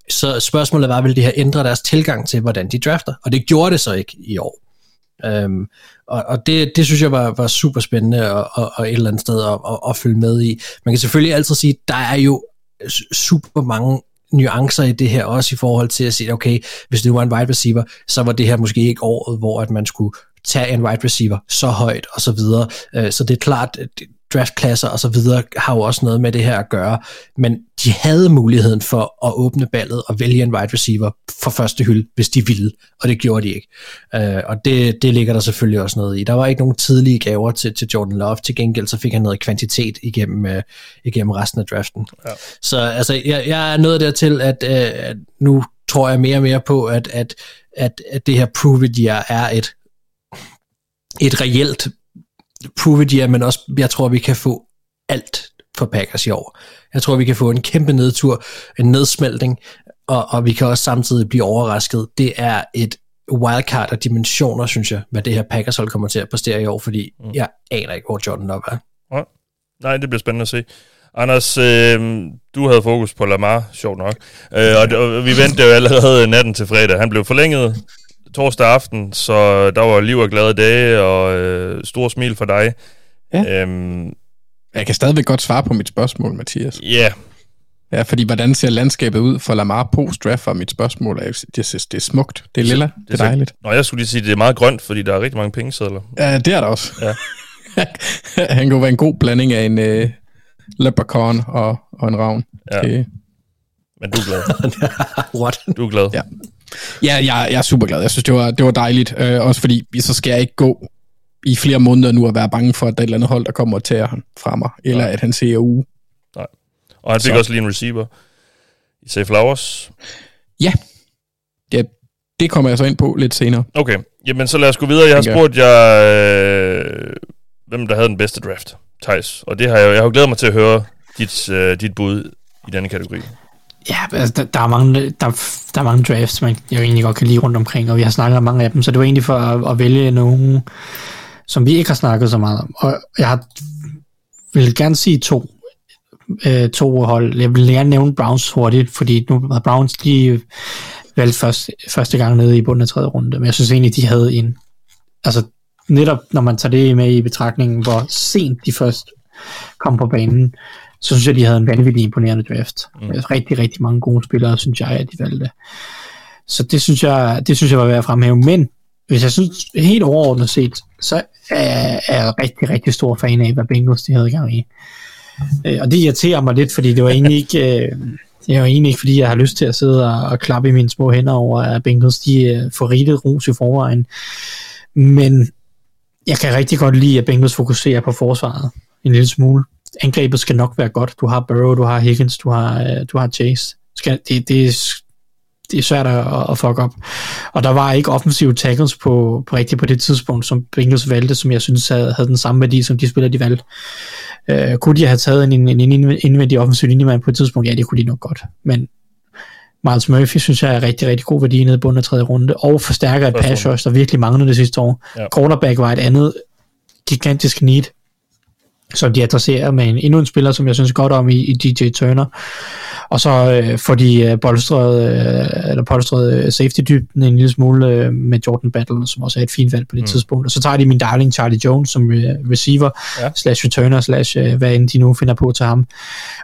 Så spørgsmålet var, vil de have ændret deres tilgang til, hvordan de drafter? Og det gjorde det så ikke i år. Um, og, og det, det synes jeg var, var super spændende og, og, og et eller andet sted at, at, at følge med i. Man kan selvfølgelig altid sige, der er jo super mange nuancer i det her også i forhold til at sige, okay, hvis det var en wide receiver, så var det her måske ikke året, hvor at man skulle tage en wide receiver så højt og så videre. Øh, så det er klart, draftklasser og så videre har jo også noget med det her at gøre, men de havde muligheden for at åbne ballet og vælge en wide receiver for første hylde, hvis de ville, og det gjorde de ikke. Øh, og det, det ligger der selvfølgelig også noget i. Der var ikke nogen tidlige gaver til, til Jordan Love, til gengæld så fik han noget kvantitet igennem, uh, igennem resten af draften. Ja. Så altså, jeg, jeg er nået dertil, at, uh, at nu tror jeg mere og mere på, at, at, at, at det her prove it year er et et reelt prove ja, men også, jeg tror, vi kan få alt for Packers i år. Jeg tror, vi kan få en kæmpe nedtur, en nedsmeltning, og, og vi kan også samtidig blive overrasket. Det er et wildcard af dimensioner, synes jeg, hvad det her Packers hold kommer til at præstere i år, fordi mm. jeg aner ikke, hvor Jordan Love er. Ja. Nej, det bliver spændende at se. Anders, øh, du havde fokus på Lamar, sjovt nok, øh, og, og vi ventede jo allerede natten til fredag. Han blev forlænget torsdag aften, så der var liv og glade dage, og øh, store smil for dig. Ja. Øhm, jeg kan stadigvæk godt svare på mit spørgsmål, Mathias. Ja. Yeah. Ja, fordi hvordan ser landskabet ud for Lamar post-draft, for mit spørgsmål er, det, synes, det er smukt, det er lilla, det, det er dejligt. Nå, jeg skulle lige sige, det er meget grønt, fordi der er rigtig mange pengesedler. Ja, det er der også. Ja. Han kunne være en god blanding af en uh, leprechaun og, og en ravn. Ja. Okay. Men du er glad. What? Du er glad. Ja. Ja, jeg, jeg er super glad. Jeg synes, det var, det var dejligt. Øh, også fordi, så skal jeg ikke gå i flere måneder nu og være bange for, at der er et eller andet hold, der kommer og tager ham fra mig. Eller Nej. at han ser uge. Nej. Og han fik så. også lige en receiver i Safe Flowers. Ja. Ja, det kommer jeg så ind på lidt senere. Okay. Jamen, så lad os gå videre. Jeg har spurgt jer, øh, hvem der havde den bedste draft. Thijs. Og det har jeg, jeg har glædet mig til at høre dit, øh, dit bud i denne kategori. Ja, altså, der, der, er mange, der, der er mange drafts, man jeg egentlig godt kan lide rundt omkring, og vi har snakket om mange af dem, så det var egentlig for at, at vælge nogle, som vi ikke har snakket så meget om. Og jeg har, vil gerne sige to. øh, to hold. Jeg vil gerne nævne Browns hurtigt, fordi nu har Browns de valgt først, første gang nede i bunden af tredje runde, men jeg synes egentlig, de havde en, altså netop når man tager det med i betragtningen, hvor sent de først kom på banen, så synes jeg, de havde en vanvittig imponerende draft. Mm. Rigtig, rigtig mange gode spillere, synes jeg, at de valgte. Så det synes jeg, det synes jeg var værd at fremhæve. Men hvis jeg synes helt overordnet set, så er, er jeg rigtig, rigtig stor fan af, hvad Bengals de havde gang i. Øh, og det irriterer mig lidt, fordi det var egentlig ikke... Øh, det er jo egentlig ikke, fordi jeg har lyst til at sidde og, og klappe i mine små hænder over, at Bengals de uh, får rigeligt ros i forvejen. Men jeg kan rigtig godt lide, at Bengals fokuserer på forsvaret en lille smule. Angrebet skal nok være godt. Du har Burrow, du har Higgins, du har, uh, du har Chase. Skal, det, det, det er svært at, at fuck op. Og der var ikke offensive tackles på, på rigtigt på det tidspunkt, som Bengals valgte, som jeg synes havde, havde den samme værdi, som de spillere, de valgte. Uh, kunne de have taget en, en, en indvendig offensiv linjemand på et tidspunkt? Ja, det kunne de nok godt. Men Miles Murphy synes jeg er rigtig, rigtig god værdi nede i bunden af tredje runde, og forstærker et pass rush, der virkelig manglede det sidste år. Ja. Quarterback var et andet gigantisk need, som de adresserer med en, endnu en spiller, som jeg synes godt om i, i DJ Turner. Og så øh, får de øh, bolstret, øh, eller polstret øh, safety-dybden en lille smule øh, med Jordan Battle, som også er et fint valg på det mm. tidspunkt. Og så tager de min darling Charlie Jones som øh, receiver, ja. slash returner, slash øh, hvad end de nu finder på til ham.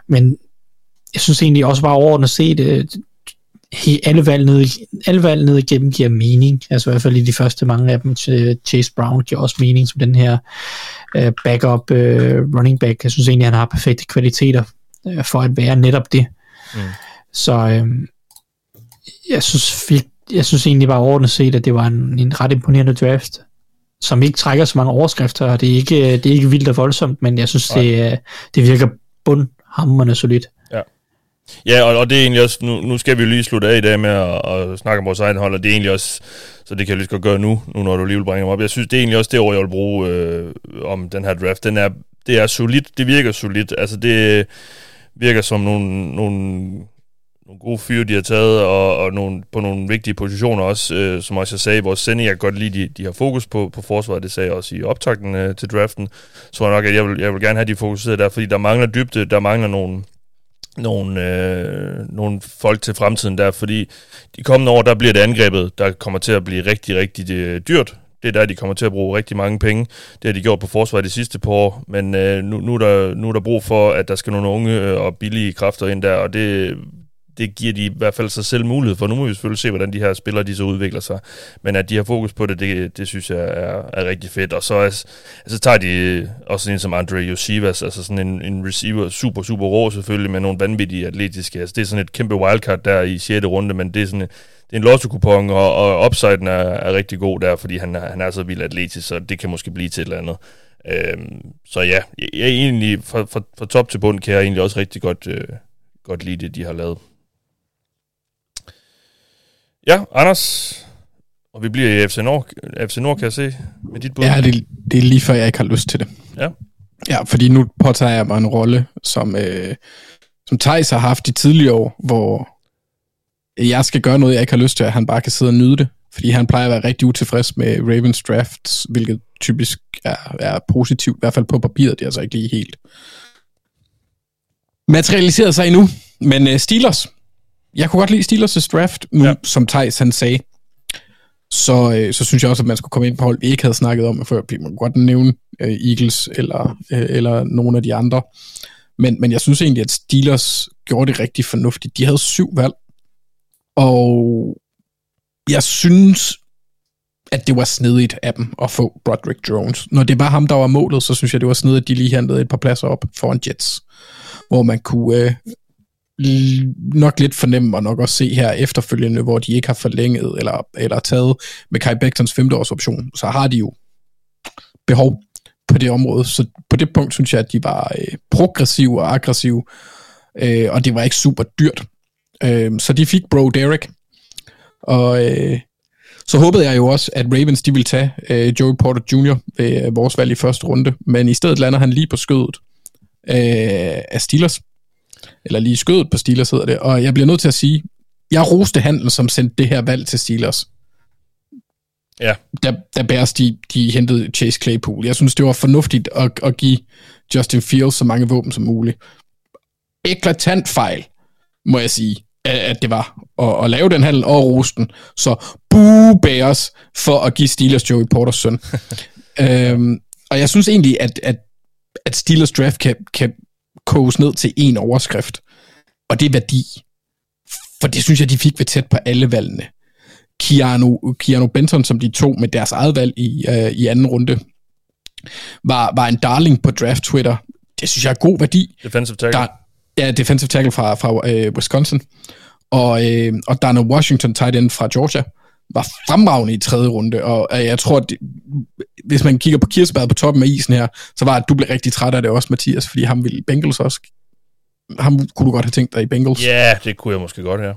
Men jeg synes egentlig også bare overordnet set, øh, alle valg ned, alle valg ned igennem giver mening. Altså i hvert fald i de første mange af dem. Chase Brown giver også mening som den her uh, backup uh, running back. Jeg synes egentlig, han har perfekte kvaliteter uh, for at være netop det. Mm. Så uh, jeg synes jeg synes egentlig bare overordnet set, at det var en, en ret imponerende draft, som ikke trækker så mange overskrifter, og det er ikke, det er ikke vildt og voldsomt, men jeg synes, det, det virker bundhammerende solidt. Ja, og, og det er egentlig også, nu, nu skal vi jo lige slutte af i dag med at, at snakke om vores egen hold, og det er egentlig også, så det kan jeg lige godt gøre nu, nu når du lige vil bringe mig op. Jeg synes, det er egentlig også det ord, jeg vil bruge øh, om den her draft. Den er, det er solidt, det virker solidt. Altså det virker som nogle, nogle, nogle gode fyre, de har taget, og, og nogle, på nogle vigtige positioner også, øh, som også jeg sagde i vores sending, jeg kan godt lide, de, de har fokus på, på forsvaret, det sagde jeg også i optakten øh, til draften, så jeg nok, at jeg vil, jeg vil gerne have de fokuseret der, fordi der mangler dybde, der mangler nogle nogle, øh, nogle folk til fremtiden der, fordi de kommende år, der bliver det angrebet, der kommer til at blive rigtig, rigtig øh, dyrt. Det er der, de kommer til at bruge rigtig mange penge. Det har de gjort på forsvaret de sidste par år, men øh, nu, nu, er der, nu er der brug for, at der skal nogle unge øh, og billige kræfter ind der, og det, det giver de i hvert fald sig selv mulighed for. Nu må vi selvfølgelig se, hvordan de her spillere de så udvikler sig. Men at de har fokus på det, det, det synes jeg er, er rigtig fedt. Og så altså, tager de øh, også en som Andre Yoshivas, altså sådan en, en receiver, super, super rå selvfølgelig, med nogle vanvittige atletiske. Altså, det er sådan et kæmpe wildcard der i 6. runde, men det er sådan det er en lotto-kupon, og, og upsiden er, er rigtig god der, fordi han, han er så vild atletisk, så det kan måske blive til et eller andet. Øhm, så ja, jeg, jeg egentlig, fra, fra, fra top til bund, kan jeg egentlig også rigtig godt, øh, godt lide det, de har lavet. Ja, Anders, og vi bliver i FC Nord, FC Nord kan jeg se, med dit bud. Ja, det, det er lige før, jeg ikke har lyst til det. Ja. Ja, fordi nu påtager jeg mig en rolle, som, øh, som Thijs har haft i tidligere år, hvor jeg skal gøre noget, jeg ikke har lyst til, at han bare kan sidde og nyde det. Fordi han plejer at være rigtig utilfreds med Ravens drafts, hvilket typisk er, er positivt, i hvert fald på papiret, det er altså ikke lige helt materialiseret sig endnu. Men uh, Steelers, jeg kunne godt lide Steelers' draft, nu, ja. som Thijs han sagde. Så, øh, så synes jeg også, at man skulle komme ind på hold, vi ikke havde snakket om før. Vi må godt nævne øh, Eagles eller, øh, eller nogle af de andre. Men, men jeg synes egentlig, at Steelers gjorde det rigtig fornuftigt. De havde syv valg. Og jeg synes, at det var snedigt af dem at få Broderick Jones. Når det var ham, der var målet, så synes jeg, det var snedigt, at de lige handlede et par pladser op foran Jets, hvor man kunne, øh, nok lidt fornemme og nok også se her efterfølgende, hvor de ikke har forlænget eller, eller taget med Kai Becktons femteårsoption, så har de jo behov på det område. Så på det punkt synes jeg, at de var øh, progressive og aggressive, øh, og det var ikke super dyrt. Øh, så de fik Bro Derek, og øh, så håbede jeg jo også, at Ravens de ville tage øh, Joey Porter Jr. ved øh, vores valg i første runde, men i stedet lander han lige på skødet øh, af Steelers, eller lige skødet på Steelers hedder det, og jeg bliver nødt til at sige, jeg roste handlen, som sendte det her valg til Steelers. Ja. Da, da Bears, de, de hentede Chase Claypool. Jeg synes, det var fornuftigt at, at give Justin Fields så mange våben som muligt. eklatant fejl, må jeg sige, at, det var at, at lave den handel og rosten. Så boo Bears for at give Steelers Joey Porters søn. øhm, og jeg synes egentlig, at, at, at Steelers draft kan, kan koges ned til en overskrift, og det er værdi. For det synes jeg, de fik ved tæt på alle valgene. Keanu, Keanu Benton, som de tog med deres eget valg i, uh, i anden runde, var, var en darling på draft Twitter. Det synes jeg er god værdi. Defensive tackle. Der, ja, defensive tackle fra, fra uh, Wisconsin. Og, uh, og Dana Washington, tight end fra Georgia, var fremragende i tredje runde, og jeg tror, at det, hvis man kigger på kirsebæret på toppen af isen her, så var at du blev rigtig træt af det også, Mathias, fordi ham ville Bengals også. Ham kunne du godt have tænkt dig i Bengals. Ja, det kunne jeg måske godt her.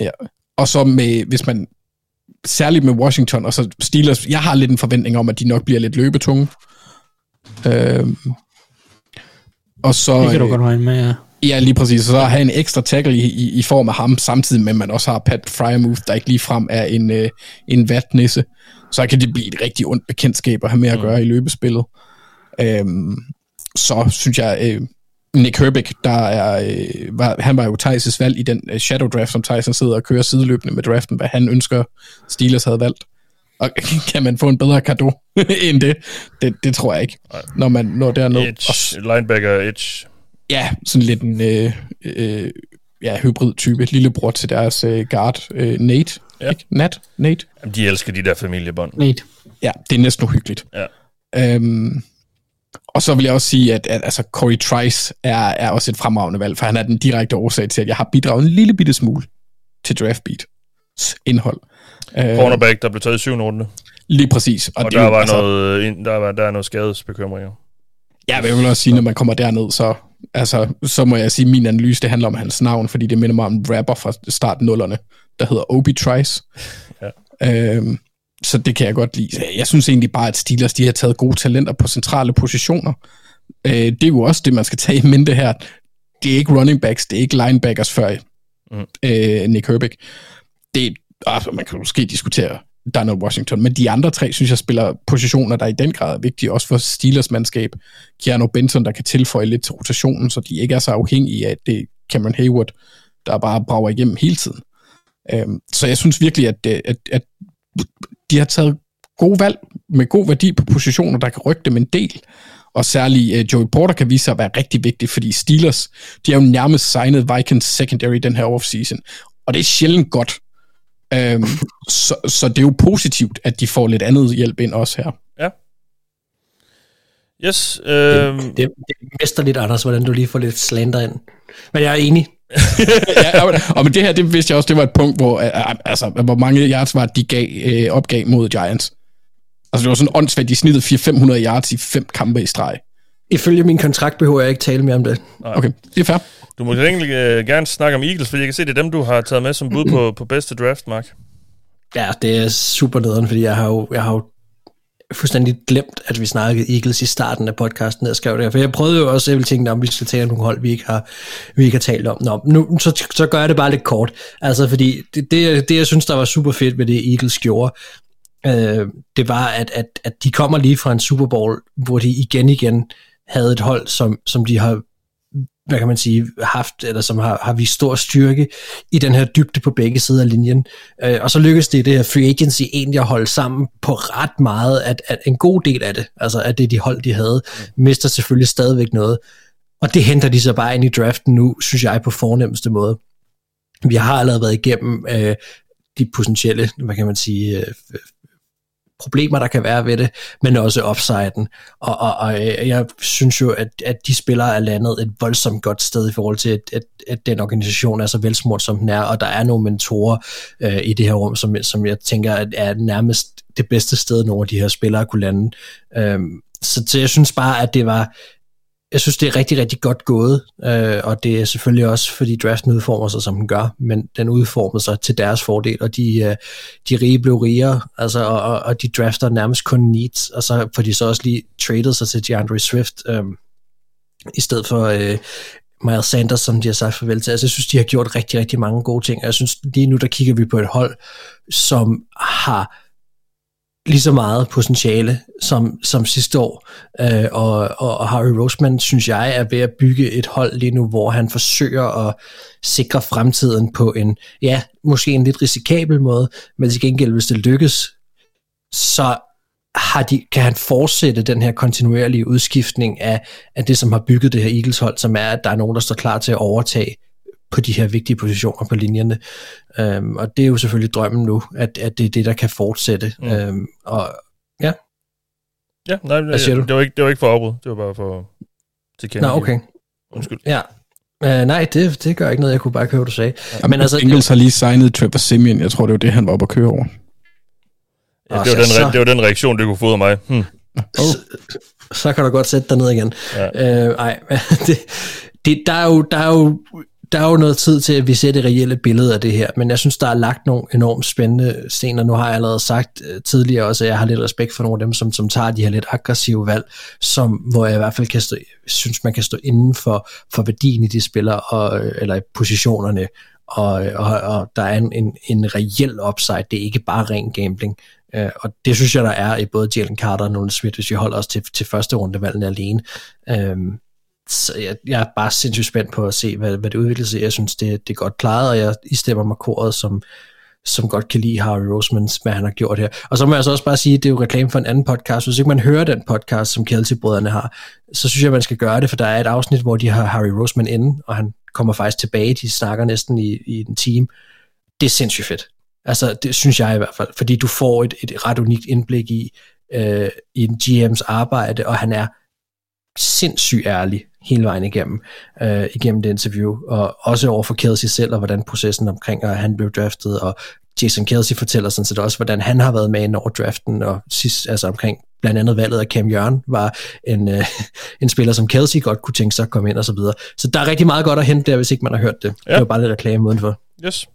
Ja. Og så med, hvis man, særligt med Washington, og så Steelers, jeg har lidt en forventning om, at de nok bliver lidt løbetunge. Øhm, og så... Det kan du øh, godt regne med, ja. Ja, lige præcis. Så have en ekstra tackle i, i, i form af ham, samtidig med, at man også har Pat Fryermuth, der ikke lige frem er en, øh, en vatnisse. Så kan det blive et rigtig ondt bekendtskab at have med at gøre i løbespillet. Øhm, så synes jeg, øh, Nick Herbig, der er, øh, var, han var jo Thijs' valg i den øh, shadow draft, som Thijs sidder og kører sideløbende med draften, hvad han ønsker Steelers havde valgt. Og kan man få en bedre kado end det? det? Det tror jeg ikke, når man når derned. Og Edge, linebacker, edge. Ja, sådan lidt en øh, øh, ja, hybrid-type. Lillebror til deres øh, guard, øh, Nate. Ja. Ikke? Nat? Nate? Jamen, de elsker de der familiebånd. Nate. Ja, det er næsten uhyggeligt. Ja. Øhm, og så vil jeg også sige, at, at altså, Corey Trice er, er også et fremragende valg, for han er den direkte årsag til, at jeg har bidraget en lille bitte smule til draftbeats indhold. Øh, Cornerback, der blev taget i syvende runde. lige præcis. Og, det der er jo, var altså, noget, der var der er noget skadesbekymringer. Ja, jeg vil også sige, når man kommer derned, så, altså, så må jeg sige, at min analyse, det handler om hans navn, fordi det minder mig om en rapper fra start nullerne, der hedder Obi Trice. Ja. Øhm, så det kan jeg godt lide. Jeg synes egentlig bare, at Steelers de har taget gode talenter på centrale positioner. Øh, det er jo også det, man skal tage i mente her. Det er ikke running backs, det er ikke linebackers før Mm. øh, Nick Herbig. Det, altså, man kan måske diskutere Donald Washington, men de andre tre, synes jeg, spiller positioner, der i den grad er vigtige, også for Steelers mandskab. Keanu Benson, der kan tilføje lidt til rotationen, så de ikke er så afhængige af, at det er Cameron Hayward, der bare brager igennem hele tiden. Øhm, så jeg synes virkelig, at, øh, at, at de har taget gode valg med god værdi på positioner, der kan rykke dem en del. Og særlig uh, Joey Porter kan vise sig at være rigtig vigtig, fordi Steelers, de har jo nærmest signet Vikings secondary den her offseason. Og det er sjældent godt. Øhm, så, så det er jo positivt, at de får lidt andet hjælp ind også her. Yes, øh, Det, det er mesterligt, Anders, hvordan du lige får lidt slander ind. Men jeg er enig. ja, og, og men det her, det vidste jeg også, det var et punkt, hvor, uh, altså, hvor mange yards var, det, de gav, uh, opgav mod Giants. Altså det var sådan åndssvagt, de snittede 400-500 yards i fem kampe i streg. Ifølge min kontrakt behøver jeg ikke tale mere om det. Okay, det er fair. du må egentlig øh, gerne snakke om Eagles, fordi jeg kan se, det er dem, du har taget med som bud på, på bedste draft, Mark. Ja, det er super nederen, fordi jeg har jo, jeg har jo fuldstændig glemt, at vi snakkede Eagles i starten af podcasten, der skrev det her. For jeg prøvede jo også, at jeg ville tænke, om vi skal tage nogle hold, vi ikke har, vi ikke har talt om. Nå, nu, så, så gør jeg det bare lidt kort. Altså, fordi det, det, det, jeg synes, der var super fedt ved det, Eagles gjorde, øh, det var, at, at, at de kommer lige fra en Super Bowl, hvor de igen igen havde et hold, som, som de har hvad kan man sige, haft, eller som har, har vist stor styrke i den her dybde på begge sider af linjen. Øh, og så lykkedes det i det her free agency egentlig at holde sammen på ret meget, at, at en god del af det, altså at det de hold, de havde, mister selvfølgelig stadigvæk noget. Og det henter de så bare ind i draften nu, synes jeg, på fornemmeste måde. Vi har allerede været igennem øh, de potentielle, hvad kan man sige, øh, problemer, der kan være ved det, men også upsiden. Og, og, og øh, jeg synes jo, at, at de spillere er landet et voldsomt godt sted i forhold til, at, at, at den organisation er så velsmurt, som den er, og der er nogle mentorer øh, i det her rum, som, som jeg tænker at er nærmest det bedste sted, nogle af de her spillere kunne lande. Øhm, så, så jeg synes bare, at det var jeg synes, det er rigtig, rigtig godt gået, øh, og det er selvfølgelig også, fordi draften udformer sig, som den gør, men den udformer sig til deres fordel, og de, øh, de rige blev rigere, altså, og, og, og de drafter nærmest kun needs, og så får de så også lige traded sig til DeAndre Swift, øh, i stedet for øh, Miles Sanders, som de har sagt farvel til. Altså, jeg synes, de har gjort rigtig, rigtig mange gode ting, og jeg synes, lige nu, der kigger vi på et hold, som har lige så meget potentiale som, som sidste år. Øh, og, og, og Harry Roseman, synes jeg, er ved at bygge et hold lige nu, hvor han forsøger at sikre fremtiden på en, ja, måske en lidt risikabel måde, men til gengæld, hvis det lykkes, så har de, kan han fortsætte den her kontinuerlige udskiftning af, af det, som har bygget det her Eagles hold, som er, at der er nogen, der står klar til at overtage på de her vigtige positioner på linjerne. Øhm, og det er jo selvfølgelig drømmen nu, at, at det er det, der kan fortsætte. Mm. Øhm, og ja. Ja, nej, Hvad siger det, du? var ikke, det var ikke for afbrud. Det var bare for til Nå, okay. Undskyld. Ja. Uh, nej, det, det gør ikke noget. Jeg kunne bare hvad du sagde. Ja, men altså, Bengals har lige signet Trevor Simeon. Jeg tror, det var det, han var oppe at køre over. Ja, det, var den, re- det var den reaktion, det kunne få af mig. Hmm. Så, så kan du godt sætte dig ned igen. Ja. Øh, ej, det, det, der, er jo, der, er jo, der er jo noget tid til, at vi ser det reelle billede af det her, men jeg synes, der er lagt nogle enormt spændende scener. Nu har jeg allerede sagt øh, tidligere også, at jeg har lidt respekt for nogle af dem, som, som tager de her lidt aggressive valg, som, hvor jeg i hvert fald kan stå, synes, man kan stå inden for, for værdien i de spillere, og, øh, eller i positionerne, og, øh, og, og der er en, en, en reel upside. Det er ikke bare ren gambling. Uh, og det synes jeg, der er i både Jalen Carter og Nolan Smith, hvis vi holder os til, til første rundevalgene alene. Um, så jeg, jeg er bare sindssygt spændt på at se, hvad, hvad det udvikler sig. Jeg synes, det, det er godt klaret, og jeg istemmer mig koret, som, som godt kan lide Harry Rosemans, hvad han har gjort her. Og så må jeg så også bare sige, at det er jo reklame for en anden podcast. Hvis ikke man hører den podcast, som Kelsey-brødrene har, så synes jeg, man skal gøre det, for der er et afsnit, hvor de har Harry Roseman inde, og han kommer faktisk tilbage. De snakker næsten i, i en time. Det er sindssygt fedt. Altså, det synes jeg i hvert fald, fordi du får et, et ret unikt indblik i, øh, i en GM's arbejde, og han er sindssygt ærlig hele vejen igennem, øh, igennem det interview, og også over for Kelsey selv, og hvordan processen omkring, at han blev draftet, og Jason Kelsey fortæller sådan set også, hvordan han har været med ind over draften, og sidst, altså omkring blandt andet valget af Cam Jørgen, var en, øh, en spiller, som Kelsey godt kunne tænke sig at komme ind og så videre. Så der er rigtig meget godt at hente der, hvis ikke man har hørt det. Ja. Det var bare lidt reklame udenfor. Yes.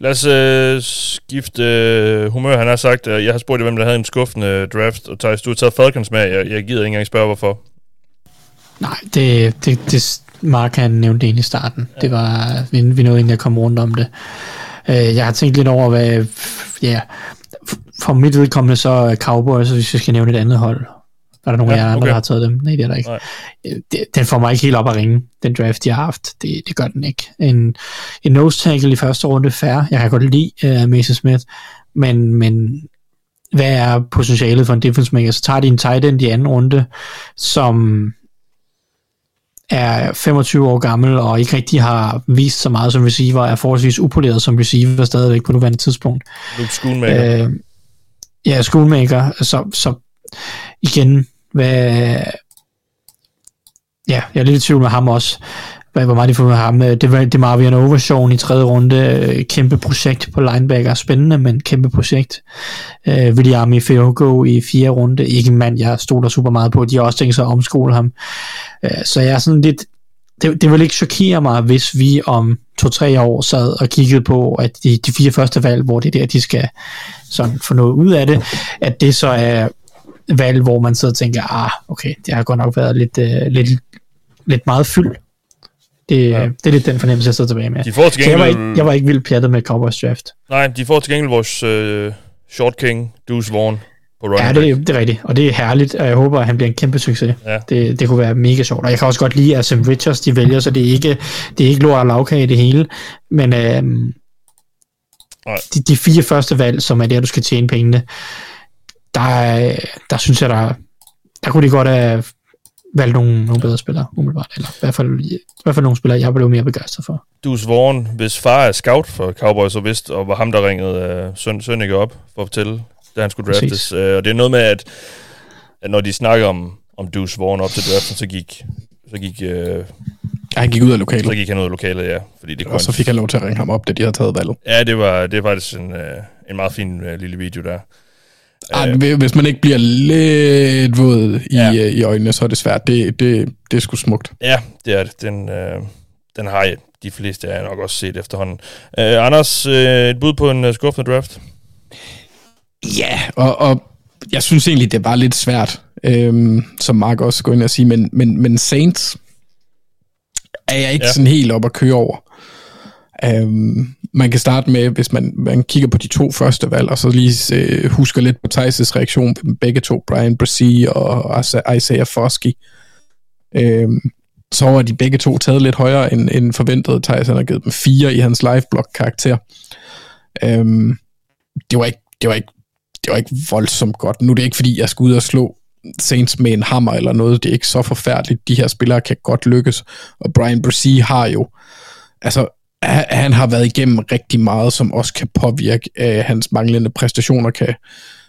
Lad os øh, skifte øh, humør. Han har sagt, at jeg har spurgt, hvem der havde en skuffende draft, og Thijs, du har taget Falcons med. Jeg, jeg gider ikke engang spørge, hvorfor. Nej, det, det, det Mark han nævnte det i starten. Ja. Det var, vi, vi nåede egentlig at komme rundt om det. Uh, jeg har tænkt lidt over, hvad, ja, for mit vedkommende så Cowboys, hvis vi skal nævne et andet hold. Er der nogen ja, af jer andre, okay. der har taget dem? Nej, det er der ikke. Det, den får mig ikke helt op at ringe, den draft, de har haft. Det, det gør den ikke. En, en nose tackle i første runde, fair. Jeg kan godt lide uh, Mason Smith, men, men hvad er potentialet for en defense maker? Så tager de en tight end i anden runde, som er 25 år gammel og ikke rigtig har vist så meget som receiver, er forholdsvis upoleret som receiver stadigvæk på nuværende tidspunkt. Luke Schoonmaker. Øh, ja, Schoonmaker. Så, så igen, hvad... Ja, jeg er lidt i tvivl med ham også. Hvad, hvor meget de får med ham. Øh, det var det Marvian Overshawn i tredje runde. Øh, kæmpe projekt på linebacker. Spændende, men kæmpe projekt. Uh, William i Feogo i fjerde runde. Ikke en mand, jeg stoler super meget på. De har også tænkt sig at omskole ham. Uh, så jeg er sådan lidt... Det, det vil ikke chokere mig, hvis vi om to-tre år sad og kiggede på, at de, de fire første valg, hvor det er der, de skal sådan få noget ud af det, at det så er valg, hvor man sidder og tænker, ah, okay, det har godt nok været lidt, uh, lidt, lidt meget fyldt. Det, ja. det er lidt den fornemmelse, jeg sidder tilbage med. De får til gengæld... Så jeg var, ikke, jeg var ikke vildt pjattet med Cowboys draft. Nej, de får til gengæld vores uh, short king, Deuce Vaughn, på running Ja, det, det er rigtigt, og det er herligt, og jeg håber, at han bliver en kæmpe succes. Ja. Det, det kunne være mega sjovt, og jeg kan også godt lide, at Sam Richards, de vælger, så det er ikke, det er ikke lort og lavkage i det hele, men øhm, de, de fire første valg, som er der, du skal tjene pengene, der, der synes jeg, der, der kunne de godt have valgt nogle, nogle bedre spillere, umiddelbart. Eller i hvert fald, i hvert fald nogle spillere, jeg blev mere begejstret for. Deuce Vaughn, hvis far er scout for Cowboys og vidste, og var ham, der ringede uh, Søn Sønneke op for at fortælle, da han skulle draftes. Uh, og det er noget med, at, at når de snakker om, om Deuce Vaughn op til draften, så gik, så gik uh, Ja, han gik ud af lokalet. Så gik han ud af lokalet, ja. Fordi det og så fik han lov til at ringe ham op, da de havde taget valget. Ja, det var, det var faktisk en, uh, en meget fin uh, lille video der. Ej, uh, hvis man ikke bliver lidt våd i, ja. i øjnene, så er det svært. Det, det, det er sgu smukt. Ja, det er det. Den, uh, den har jeg, de fleste af jer nok også set efterhånden. Uh, Anders, uh, et bud på en uh, skuffende draft? Ja, og, og jeg synes egentlig, det er bare lidt svært, øhm, som Mark også går ind og sige, men, men, men Saints er jeg ikke ja. sådan helt op at køre over. Øhm, man kan starte med, hvis man, man kigger på de to første valg, og så lige øh, husker lidt på Thijs' reaktion på begge to, Brian Brassi og Isaiah Foskey. Øh, så var de begge to taget lidt højere end, end forventet. Thijs han har givet dem fire i hans live block karakter Øhm, det var ikke, det var ikke det var ikke voldsomt godt. Nu er det ikke, fordi jeg skulle ud og slå Saints med en hammer eller noget. Det er ikke så forfærdeligt. De her spillere kan godt lykkes. Og Brian Brissy har jo... Altså, han har været igennem rigtig meget, som også kan påvirke øh, hans manglende præstationer. Kan,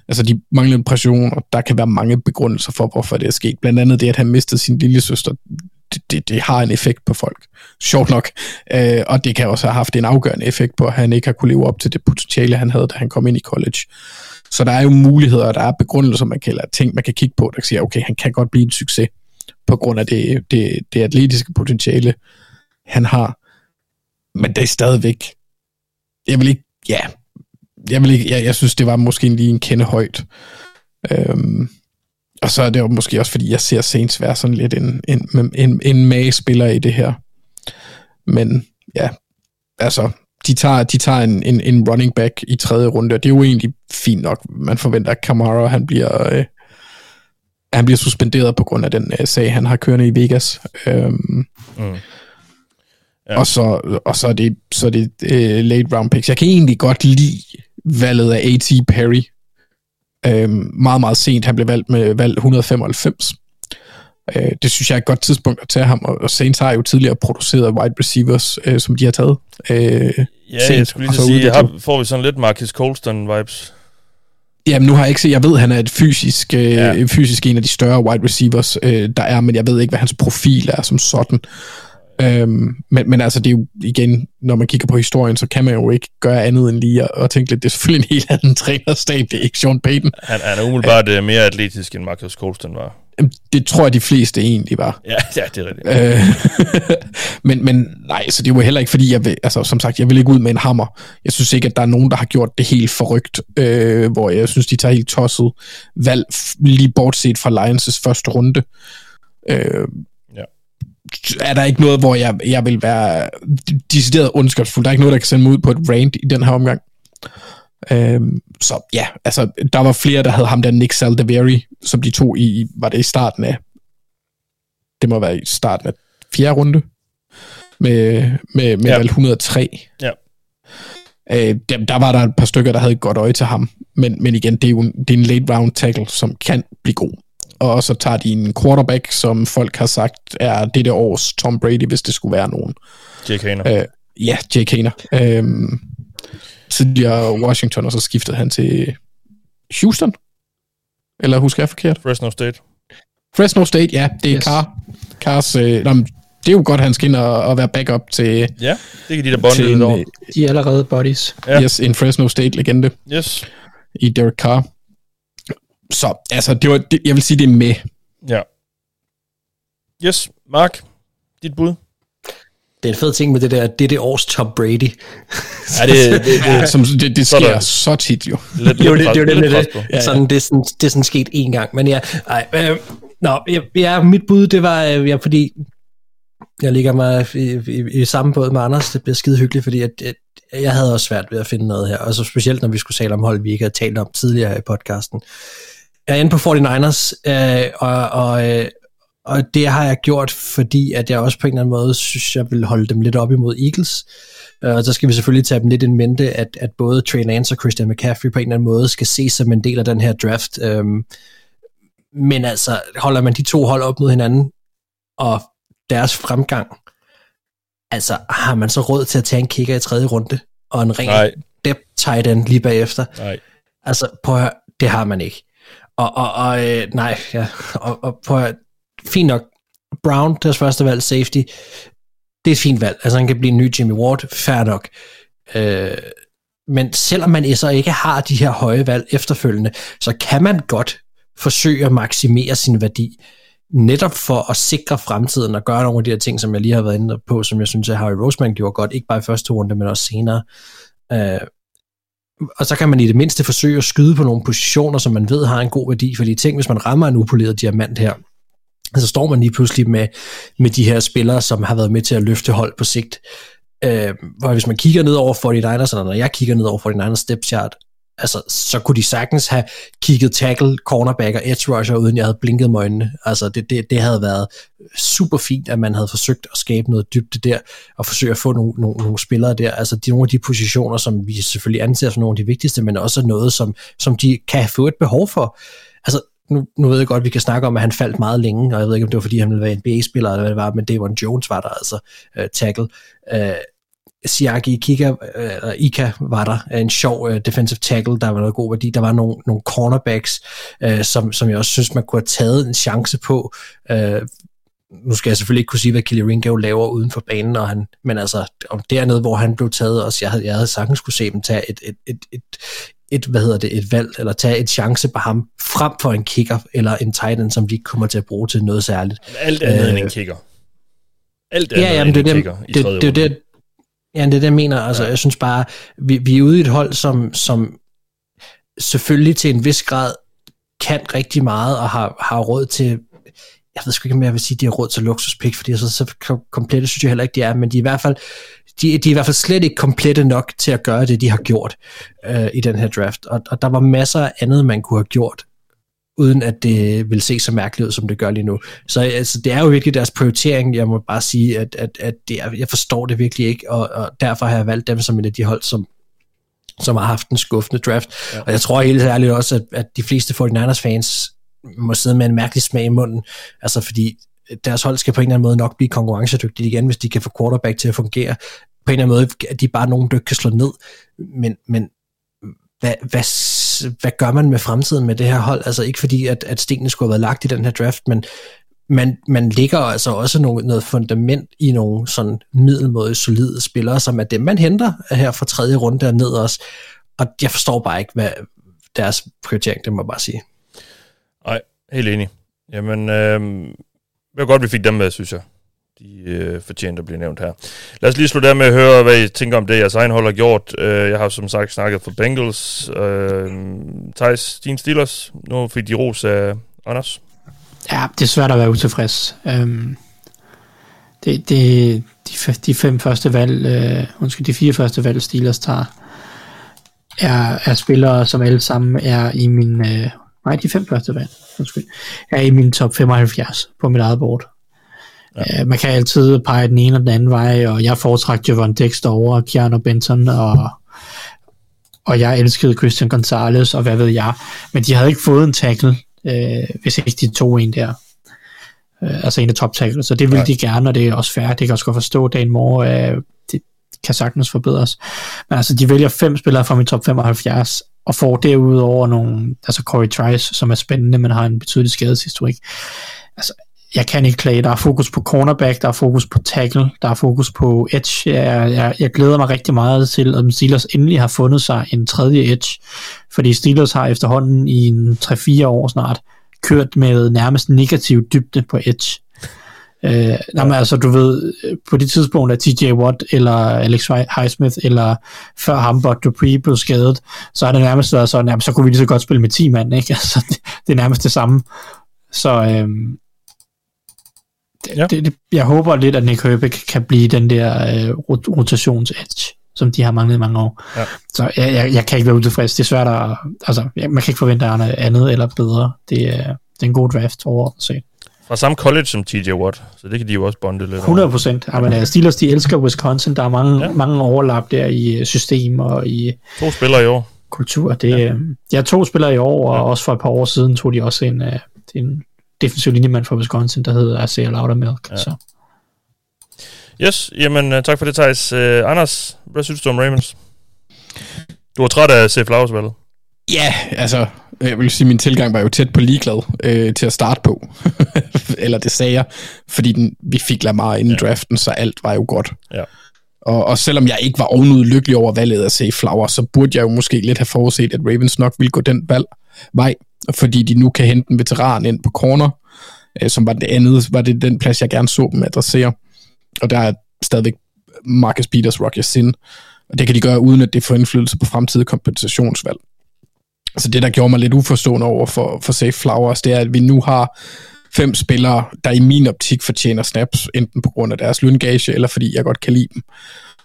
altså de manglende præstationer, der kan være mange begrundelser for, hvorfor det er sket. Blandt andet det, at han mistede sin lille søster. Det, det, det har en effekt på folk. Sjovt nok. Øh, og det kan også have haft en afgørende effekt på, at han ikke har kunne leve op til det potentiale, han havde, da han kom ind i college. Så der er jo muligheder, der er begrundelser, man kan, eller ting, man kan kigge på, der siger, okay, han kan godt blive en succes, på grund af det, det, det atletiske potentiale, han har. Men det er stadigvæk, jeg vil ikke, ja, jeg vil ikke, jeg, jeg synes, det var måske lige en kende højt. Øhm, og så er det jo måske også, fordi jeg ser Saints være sådan lidt en, en, en, en magespiller i det her. Men ja, altså, de tager, de tager en, en, en running back i tredje runde, og det er jo egentlig fint nok. Man forventer, at Kamara han bliver, øh, han bliver suspenderet på grund af den øh, sag, han har kørende i Vegas. Øhm, mm ja. Og så, og så er det, så er det øh, late round picks. Jeg kan egentlig godt lide valget af A.T. Perry. Øhm, meget, meget sent. Han blev valgt med valg 195. Øh, det synes jeg er et godt tidspunkt at tage ham, og Saints har jo tidligere produceret wide receivers, øh, som de har taget. Øh, ja, sent, jeg skulle lige sige, har, får vi sådan lidt Marcus Colston-vibes? Jamen, nu har jeg ikke set, jeg ved, at han er et fysisk, øh, ja. fysisk en af de større wide receivers, øh, der er, men jeg ved ikke, hvad hans profil er som sådan. Øhm, men, men altså, det er jo igen, når man kigger på historien, så kan man jo ikke gøre andet end lige at, at tænke lidt, det er selvfølgelig en helt anden trænerstab, det er ikke Sean Payton. Han, han er umiddelbart øh, mere atletisk, end Marcus Colston var. Det tror jeg, de fleste egentlig var. Ja, ja det er rigtigt. Øh, men, men nej, så det var heller ikke, fordi jeg vil, altså som sagt, jeg vil ikke ud med en hammer. Jeg synes ikke, at der er nogen, der har gjort det helt forrygt, øh, hvor jeg synes, de tager helt tosset valg, lige bortset fra Lions' første runde. Øh. Er der ikke noget, hvor jeg, jeg vil være decideret ondskabsfuld? Der er ikke noget, der kan sende mig ud på et rant i den her omgang. Øhm, så ja, altså, der var flere, der havde ham der Nick Saldaveri, som de tog i, var det i starten af, det må være i starten af fjerde runde, med, med, med ja. valg 103. Ja. Øh, der, der var der et par stykker, der havde et godt øje til ham, men, men igen, det er jo en, det er en late round tackle, som kan blive god. Og så tager de en quarterback, som folk har sagt er det der års Tom Brady, hvis det skulle være nogen. Jake Haner. Øh, ja, Jake Haner. Øh, tidligere Washington, og så skiftede han til Houston? Eller husker jeg forkert? Fresno State. Fresno State, ja, det er yes. Carr. Cars, øh, nå, det er jo godt, han skal ind og, og være backup til... Ja, det kan de der bonde lidt over. De er allerede buddies. Ja. Yes, en Fresno State-legende. Yes. I Derek Carr. Så, altså, det var, det, jeg vil sige, det er med. Ja. Yes, Mark, dit bud? det er en fed ting med det der, det er det års Tom Brady. ja, det, det, det, ja, som, det, det sker så, så tit jo. Lidt, jo, det, det, det, det, det, det. Sådan, det, er sådan, det er sådan sket én gang. Men ja, ej, øh, nå, ja, ja, mit bud, det var, øh, ja, fordi jeg ligger mig i, i, i samme båd med Anders. Det bliver skide hyggeligt, fordi at, at jeg havde også svært ved at finde noget her. Og så specielt, når vi skulle tale om hold, vi ikke havde talt om tidligere i podcasten. Jeg er inde på 49ers, øh, og, og, øh, og det har jeg gjort, fordi at jeg også på en eller anden måde synes, jeg vil holde dem lidt op imod Eagles. Øh, og så skal vi selvfølgelig tage dem lidt i mente, at, at både Trey Lance og Christian McCaffrey på en eller anden måde skal ses som en del af den her draft. Øhm, men altså, holder man de to hold op mod hinanden, og deres fremgang, altså har man så råd til at tage en kigger i tredje runde, og en ren depth tight end lige bagefter? Nej. Altså, at det har man ikke. Og, og, og øh, nej, ja, og, og på, fint nok, Brown, deres første valg, safety, det er et fint valg. Altså han kan blive en ny Jimmy Ward, fair nok. Øh, men selvom man så ikke har de her høje valg efterfølgende, så kan man godt forsøge at maksimere sin værdi, netop for at sikre fremtiden og gøre nogle af de her ting, som jeg lige har været inde på, som jeg synes, at Harry Roseman gjorde godt, ikke bare i første runde, men også senere. Øh, og så kan man i det mindste forsøge at skyde på nogle positioner, som man ved har en god værdi, fordi tænk, hvis man rammer en upoleret diamant her, så står man lige pludselig med, med de her spillere, som har været med til at løfte hold på sigt. øh, hvor hvis man kigger ned over 49ers, eller når jeg kigger ned over 49ers step chart, altså, så kunne de sagtens have kigget tackle, cornerback og edge rusher, uden jeg havde blinket med øjnene. Altså, det, det, det havde været super fint, at man havde forsøgt at skabe noget dybde der, og forsøge at få nogle, nogle, nogle spillere der. Altså, de, nogle af de positioner, som vi selvfølgelig anser som nogle af de vigtigste, men også noget, som, som de kan få et behov for. Altså, nu, nu ved jeg godt, at vi kan snakke om, at han faldt meget længe, og jeg ved ikke, om det var, fordi han ville være NBA-spiller, eller hvad det var, men Devon Jones var der altså, uh, tackle. Uh, Siaki Kika, eller Ika var der, en sjov uh, defensive tackle, der var noget god værdi. Der var nogle, nogle cornerbacks, uh, som, som jeg også synes, man kunne have taget en chance på. Uh, nu skal jeg selvfølgelig ikke kunne sige, hvad Kelly Ringo laver uden for banen, og han, men altså om dernede, hvor han blev taget, også jeg havde, jeg havde sagtens kunne se dem tage et, et, et, et, et, hvad hedder det, et valg, eller tage et chance på ham, frem for en kicker, eller en tight end, som de ikke kommer til at bruge til noget særligt. Alt andet end en kicker. Alt andet ja, jamen, end det, en kicker i det, tredje det, det, det, ja, det er det, jeg mener. Altså, ja. jeg synes bare, vi, vi er ude i et hold, som, som selvfølgelig til en vis grad kan rigtig meget, og har, har råd til jeg ved sgu ikke, om jeg vil sige, at de har råd til luksuspik, fordi så, så komplette synes jeg heller ikke, de er, men de er i hvert fald, de, de er i hvert fald slet ikke komplette nok til at gøre det, de har gjort øh, i den her draft. Og, og der var masser af andet, man kunne have gjort, uden at det vil se så mærkeligt ud, som det gør lige nu. Så altså, det er jo virkelig deres prioritering. Jeg må bare sige, at, at, at det er, jeg forstår det virkelig ikke, og, og derfor har jeg valgt dem som en af de hold, som, som har haft en skuffende draft. Ja. Og jeg tror helt ærligt også, at, at de fleste 49ers fans må sidde med en mærkelig smag i munden, altså fordi deres hold skal på en eller anden måde nok blive konkurrencedygtige igen, hvis de kan få quarterback til at fungere. På en eller anden måde, at de bare nogen, der kan slå ned. Men, men hvad, hvad, hvad gør man med fremtiden med det her hold? Altså ikke fordi, at, at stenene skulle have været lagt i den her draft, men man, man ligger altså også noget, noget fundament i nogle sådan middelmåde solide spillere, som er dem, man henter her fra tredje runde derned ned også. Og jeg forstår bare ikke, hvad deres prioritering, det må jeg bare sige. Nej, helt enig. Jamen, øh, det var godt, vi fik dem med, synes jeg. De øh, fortjente at blive nævnt her. Lad os lige slutte af med at høre, hvad I tænker om det, jeres egen hold har gjort. Øh, jeg har som sagt snakket for Bengals. Øh, Thijs, din Steelers. Nu fik de ros af Anders. Ja, det er svært at være utilfreds. Øhm, det, det, de, de fem første valg, øh, undskyld, de fire første valg, Steelers tager, er, er spillere, som alle sammen er i min... Øh, nej, de fem første valg, undskyld, er i min top 75 på mit eget board. Ja. Øh, man kan altid pege den ene og den anden vej, og jeg foretrækker Javon Dexter over Keanu Benton, og, og jeg elskede Christian Gonzalez, og hvad ved jeg. Men de havde ikke fået en tackle, øh, hvis ikke de tog en der. Øh, altså en af top tackle, så det ville Nej. de gerne, og det er også fair. Det kan jeg også godt forstå, Dan Moore, øh, det kan sagtens forbedres. Men altså, de vælger fem spillere fra min top 75, og får derudover nogle, altså Corey Trice, som er spændende, men har en betydelig skadeshistorik. Altså, jeg kan ikke klage. Der er fokus på cornerback, der er fokus på tackle, der er fokus på edge. Jeg, jeg, jeg glæder mig rigtig meget til, at Steelers endelig har fundet sig en tredje edge, fordi Steelers har efterhånden i en 3-4 år snart kørt med nærmest negativ dybde på edge. Øh, nej, men altså, du ved, på det tidspunkt, at TJ Watt eller Alex Highsmith eller før ham, Bud Dupree blev skadet, så har det nærmest været sådan, jamen, så kunne vi lige så godt spille med 10 mand, ikke? Altså, det, det er nærmest det samme. Så det, Ja. det, det, jeg håber lidt, at Nick Herbig kan blive den der øh, rot- rotations-edge, som de har manglet i mange år. Ja. Så jeg, jeg, jeg kan ikke være utilfreds. Det er svært at... Altså, man kan ikke forvente andet, andet eller bedre. Det er, det er en god draft overordnet set. Fra samme college som TJ Watt, så det kan de jo også bonde lidt over. 100 procent. Ja, men uh, Steelers, de elsker Wisconsin. Der er mange, Ja. ja. mange overlap der i øh, system og i To spillere i år. kultur. Det, ja. Jeg to spillere i år, og Ja. også for et par år siden tog de også en, en defensiv linjemand fra Wisconsin, der hedder Isaiah Loudermilk. Ja. Så. Yes, jamen uh, tak for det, Thijs. Uh, Anders, hvad synes du om Ravens? Du var træt af at se Flowers, vel? Ja, altså, jeg vil sige, at min tilgang var jo tæt på ligeglad øh, til at starte på. Eller det sagde jeg, fordi den, vi fik Lamar inden ja. draften, så alt var jo godt. Ja. Og, og selvom jeg ikke var ovenud lykkelig over valget at se Flowers, så burde jeg jo måske lidt have forudset, at Ravens nok ville gå den valg, vej, fordi de nu kan hente en veteran ind på corner, øh, som var det andet, var det den plads, jeg gerne så dem adressere. Og der er stadigvæk Marcus Peters, Rocky Sin, og det kan de gøre, uden at det får indflydelse på fremtidige kompensationsvalg. Så det, der gjorde mig lidt uforstående over for, for Safe Flowers, det er, at vi nu har fem spillere, der i min optik fortjener snaps, enten på grund af deres løngage, eller fordi jeg godt kan lide dem.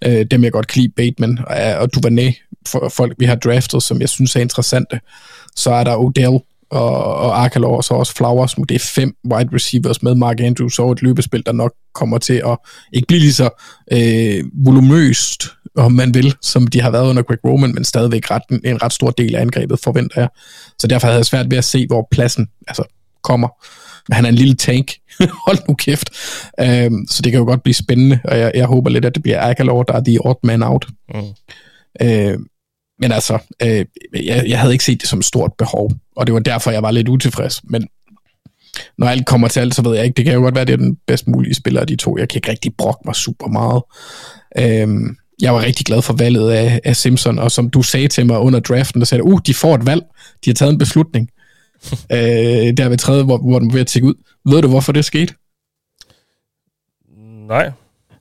Øh, dem jeg godt kan lide, Bateman og, og Duvernay, for folk vi har draftet, som jeg synes er interessante. Så er der Odell og, og Arkalov, og så også Flowers. Det er fem wide receivers med Mark Andrews og et løbespil, der nok kommer til at ikke blive lige så øh, volumøst, om man vil, som de har været under Greg Roman, men stadigvæk ret, en ret stor del af angrebet, forventer jeg. Så derfor havde jeg svært ved at se, hvor pladsen altså, kommer. Men han er en lille tank. Hold nu kæft. Um, så det kan jo godt blive spændende, og jeg, jeg håber lidt, at det bliver Aguilar, der er the odd man out. Mm. Uh, men altså, uh, jeg, jeg havde ikke set det som et stort behov, og det var derfor, jeg var lidt utilfreds. Men når alt kommer til alt, så ved jeg ikke, det kan jo godt være, det er den bedst mulige spiller af de to. Jeg kan ikke rigtig brokke mig super meget. Um, jeg var rigtig glad for valget af, af Simpson, og som du sagde til mig under draften, der sagde uh, de får et valg, de har taget en beslutning. øh, der ved tredje, hvor, hvor den var ved at tække ud. Ved du, hvorfor det skete? Nej.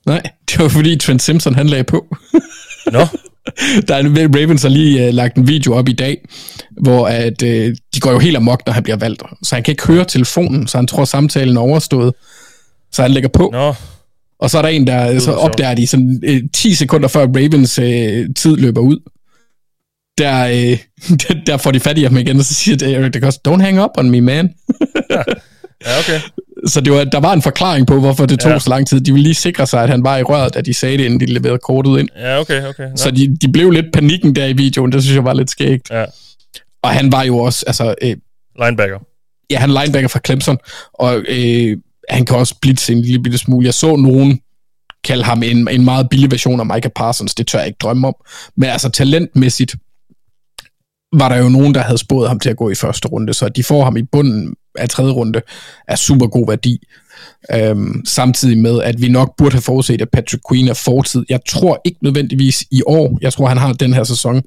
Nej, det var fordi Trent Simpson, han lagde på. Nå. Der er en, Ravens har lige uh, lagt en video op i dag, hvor at, uh, de går jo helt amok, når han bliver valgt. Så han kan ikke høre telefonen, så han tror, samtalen er overstået. Så han lægger på. Nå. Og så er der en, der så opdager de sådan uh, 10 sekunder før Ravens uh, tid løber ud. Der, uh, der, der får de fat i ham igen, og så siger Eric DeCosta, don't hang up on me, man. ja. ja, okay. Så det var, der var en forklaring på, hvorfor det tog ja. så lang tid. De ville lige sikre sig, at han var i røret, da de sagde det, inden de leverede kortet ind. Ja, okay, okay. Nå. Så de, de blev lidt panikken der i videoen, det synes jeg var lidt skægt. Ja. Og han var jo også, altså... Øh, linebacker. Ja, han er linebacker fra Clemson, og øh, han kan også blitse en lille bitte smule. Jeg så nogen kalde ham en, en meget billig version af Micah Parsons, det tør jeg ikke drømme om. Men altså talentmæssigt var der jo nogen, der havde spået ham til at gå i første runde, så de får ham i bunden af tredje runde er super god værdi. Øhm, samtidig med, at vi nok burde have forudset, at Patrick Queen er fortid. Jeg tror ikke nødvendigvis i år. Jeg tror, han har den her sæson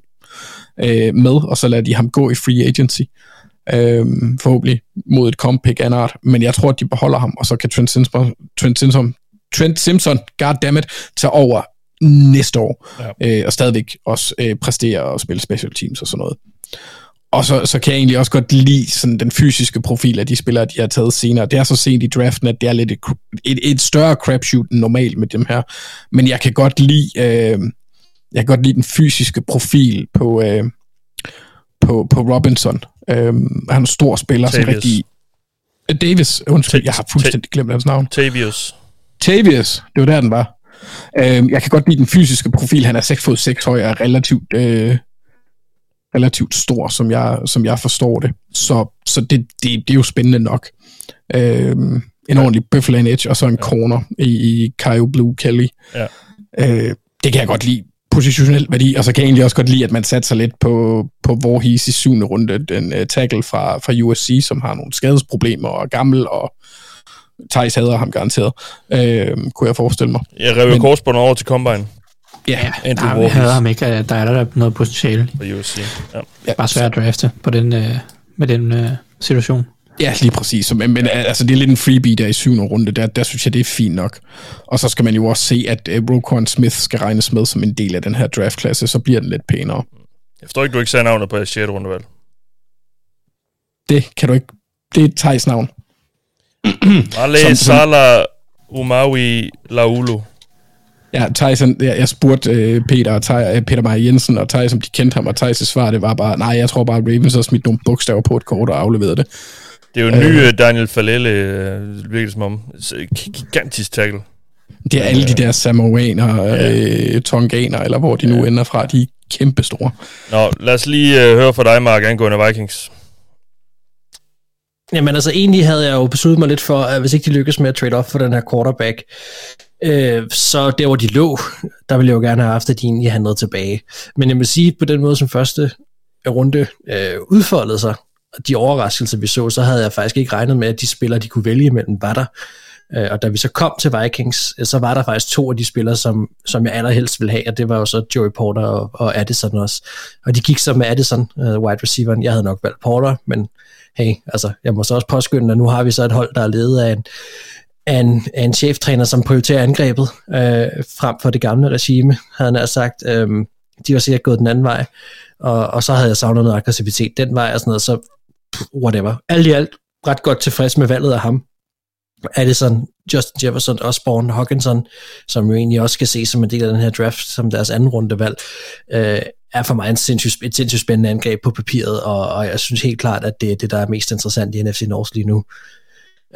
øh, med, og så lader de ham gå i free agency. Øhm, forhåbentlig mod et comp pick af art. Men jeg tror, at de beholder ham, og så kan Trent Simpson, Trent Simpson, Trent Simpson goddammit, tage over næste år, ja. øh, og stadigvæk også øh, præstere og spille special teams og sådan noget. Og så, så kan jeg egentlig også godt lide sådan den fysiske profil af de spillere, de har taget senere. Det er så sent i draften, at det er lidt et, et, et større crapshoot end normalt med dem her. Men jeg kan godt lide, øh, jeg kan godt lide den fysiske profil på, øh, på, på Robinson. Øh, han er en stor spiller, Tavius. som rigtig... Uh, Davis, undskyld, jeg har fuldstændig glemt hans navn. Tavius. Tavius, det var der, den var. Øh, jeg kan godt lide den fysiske profil. Han er 6 fod 6 høj og er relativt... Øh, relativt stor, som jeg, som jeg forstår det. Så, så det, det, det er jo spændende nok. Øhm, en ja. ordentlig Buffalo Edge, og så en ja. corner i, i Kyle Blue Kelly. Ja. Øh, det kan jeg godt lide positionel værdi, og så kan jeg egentlig også godt lide, at man satser lidt på, på Voorhees i syvende runde, den uh, tackle fra, fra USC, som har nogle skadesproblemer og er gammel, og Thijs hader ham garanteret, øh, kunne jeg forestille mig. Jeg rev jo korsbånd over til Combine. Ja, Andrew nej, vi havde ham ikke. Der er der noget potentiale. Ja. ja. Bare svært at drafte på den, uh, med den uh, situation. Ja, lige præcis. Men, men altså, det er lidt en freebie der i syvende runde. Der, der synes jeg, det er fint nok. Og så skal man jo også se, at uh, Roquan Smith skal regnes med som en del af den her draftklasse, så bliver den lidt pænere. Jeg forstår ikke, du ikke sagde navnet på 6. rundevalg. Det kan du ikke. Det er et Thijs navn. Male Sala Umawi Laulu. Ja, Tyson, jeg, jeg spurgte øh, Peter, og Tej, Peter Meier Jensen og om de kendte ham, og Thijs' svar, det var bare, nej, jeg tror bare, at Ravens har smidt nogle bogstaver på et kort og afleveret det. Det er jo en ny øh, Daniel Falele, øh, virkelig som om. Gigantisk tackle. Det er alle de der Samoaner, ja. øh, Tonganer, eller hvor de nu ja. ender fra, de er kæmpestore. Nå, lad os lige øh, høre fra dig, Mark, angående Vikings. Jamen altså, egentlig havde jeg jo besluttet mig lidt for, at hvis ikke de lykkes med at trade op for den her quarterback, øh, så der hvor de lå, der ville jeg jo gerne have haft, at de egentlig handlede tilbage. Men jeg vil sige, på den måde som første runde øh, udfoldede sig, de overraskelser vi så, så havde jeg faktisk ikke regnet med, at de spillere, de kunne vælge imellem, var der. Øh, og da vi så kom til Vikings, øh, så var der faktisk to af de spillere, som, som jeg allerhelst ville have, og det var jo så Joey Porter og, og Addison også. Og de gik så med Addison, uh, wide receiveren. Jeg havde nok valgt Porter, men hey, altså, jeg må så også påskynde, at nu har vi så et hold, der er ledet af en, af en, af en cheftræner, som prioriterer angrebet øh, frem for det gamle regime, havde han sagt. Øh, de var sikkert gået den anden vej, og, og så havde jeg savnet noget aggressivitet den vej og sådan noget, så whatever. Alt i alt ret godt tilfreds med valget af ham. Addison, Justin Jefferson, Osborne, Hawkinson, som jo egentlig også skal se som en del af den her draft, som deres anden rundevalg, øh, er for mig en sindssygt, et sindssygt spændende angreb på papiret, og, og jeg synes helt klart, at det er det, der er mest interessant i NFC North lige nu.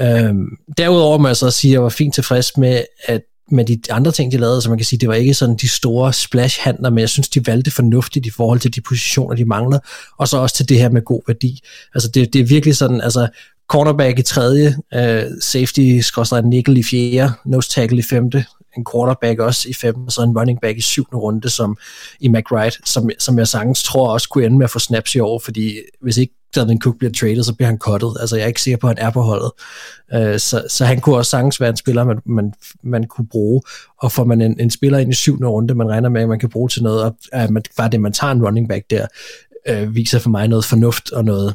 Øhm, derudover må jeg så sige, at jeg var fint tilfreds med, at med de andre ting, de lavede, så man kan sige, det var ikke sådan de store splash-handler, men jeg synes, de valgte fornuftigt i forhold til de positioner, de mangler, og så også til det her med god værdi. Altså det, det er virkelig sådan, altså cornerback i tredje, uh, safety, skråstrej nickel i fjerde, nose tackle i femte, en quarterback også i femte, og så en running back i syvende runde som i McWright, som, som jeg sagtens tror også kunne ende med at få snaps i år, fordi hvis ikke Dalvin Cook bliver traded, så bliver han cuttet. Altså jeg er ikke sikker på, at han er på holdet. Øh, så, så han kunne også sagtens være en spiller, man, man, man kunne bruge, og får man en, en spiller ind i syvende runde, man regner med, at man kan bruge til noget, og at man, bare det, man tager en running back der, øh, viser for mig noget fornuft og noget,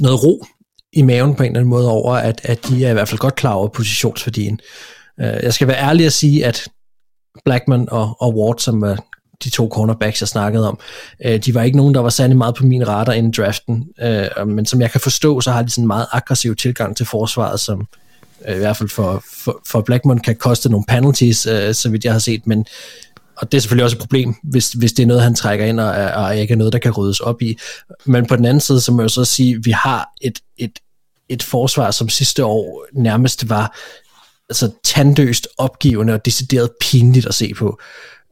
noget ro i maven på en eller anden måde over, at, at de er i hvert fald godt klar over positionsværdien. Uh, jeg skal være ærlig at sige, at Blackman og, og Ward, som var de to cornerbacks, jeg snakkede om, Øh, de var ikke nogen, der var særlig meget på min radar inden draften, øh, men som jeg kan forstå, så har de sådan en meget aggressiv tilgang til forsvaret, som øh, i hvert fald for, for, for Blackmon kan koste nogle penalties, øh, så vidt jeg har set, men og det er selvfølgelig også et problem, hvis, hvis det er noget, han trækker ind, og, og ikke er noget, der kan ryddes op i. Men på den anden side, så må jeg så sige, at vi har et, et, et forsvar, som sidste år nærmest var altså, tandøst opgivende og decideret pinligt at se på.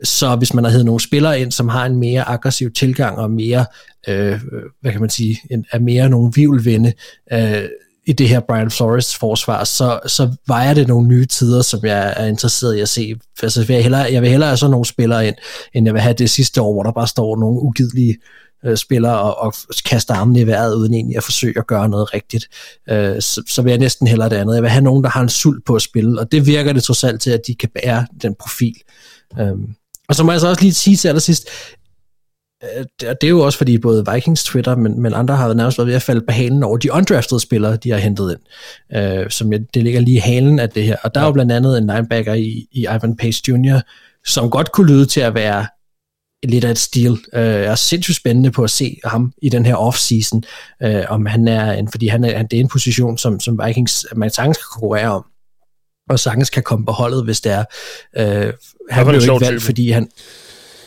Så hvis man har heddet nogle spillere ind, som har en mere aggressiv tilgang og mere, øh, hvad kan man sige, en, er mere nogle vivlvinde øh, i det her Brian Flores forsvar, så, så vejer det nogle nye tider, som jeg er interesseret i at se. Altså, jeg, vil hellere, jeg vil hellere have sådan nogle spillere ind, end jeg vil have det sidste år, hvor der bare står nogle ugidelige øh, spillere og, og kaster armene i vejret, uden egentlig at forsøge at gøre noget rigtigt. Øh, så, så vil jeg næsten hellere det andet. Jeg vil have nogen, der har en sult på at spille, og det virker det trods alt til, at de kan bære den profil. Øh, og så må jeg så også lige sige til allersidst, øh, det er jo også fordi både Vikings Twitter, men, men andre har nærmest været ved at falde på halen over de undraftede spillere, de har hentet ind, øh, som jeg, det ligger lige i halen af det her. Og der er jo blandt andet en linebacker i, i Ivan Pace Jr., som godt kunne lyde til at være lidt af et stil. Øh, jeg er sindssygt spændende på at se ham i den her off-season, øh, om han er en, fordi han er, det er en position, som, som Vikings, man sagtens kan konkurrere om, og sagtens kan komme på holdet, hvis det er. Øh, han blev ikke valgt, fordi han,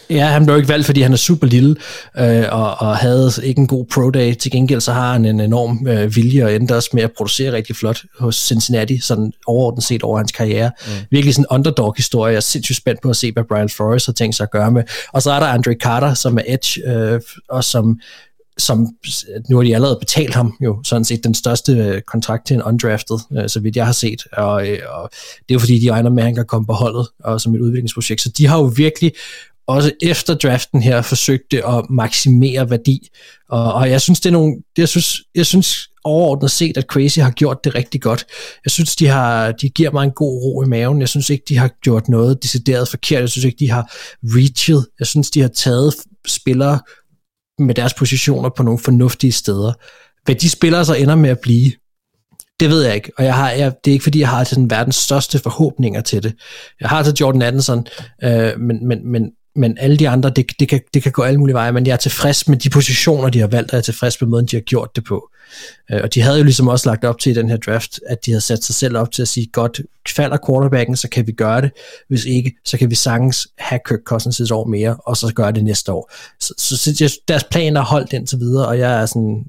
Ja, han blev ikke valgt, fordi han er super lille, øh, og, og havde ikke en god pro day. Til gengæld så har han en enorm øh, vilje og endte også med at producere rigtig flot hos Cincinnati, sådan overordnet set over hans karriere. Mm. Virkelig sådan en underdog-historie. Jeg er sindssygt spændt på at se, hvad Brian Flores har tænkt sig at gøre med. Og så er der Andre Carter, som er edge, øh, og som som øh, nu har de allerede betalt ham jo sådan set den største øh, kontrakt til en undrafted, øh, så vidt jeg har set, og, øh, og det er jo fordi, de regner med, at han kan komme på holdet og som et udviklingsprojekt, så de har jo virkelig også efter draften her forsøgte at maksimere værdi. Og, og jeg synes, det er nogle, jeg synes, jeg synes overordnet set, at Crazy har gjort det rigtig godt. Jeg synes, de, har, de giver mig en god ro i maven. Jeg synes ikke, de har gjort noget decideret forkert. Jeg synes ikke, de har reached. Jeg synes, de har taget spillere med deres positioner på nogle fornuftige steder. Hvad de spillere så ender med at blive, det ved jeg ikke, og jeg har, jeg, det er ikke fordi, jeg har til den verdens største forhåbninger til det. Jeg har til Jordan Anderson, øh, men, men, men men alle de andre, det, det, kan, det kan gå alle mulige veje, men jeg er tilfreds med de positioner, de har valgt, og jeg er tilfreds med måden, de har gjort det på. Øh, og de havde jo ligesom også lagt op til i den her draft, at de havde sat sig selv op til at sige, godt, falder quarterbacken, så kan vi gøre det. Hvis ikke, så kan vi sagtens have Kirk Cousins et år mere, og så gøre det næste år. Så, så, så deres plan er holdt indtil videre, og jeg er sådan,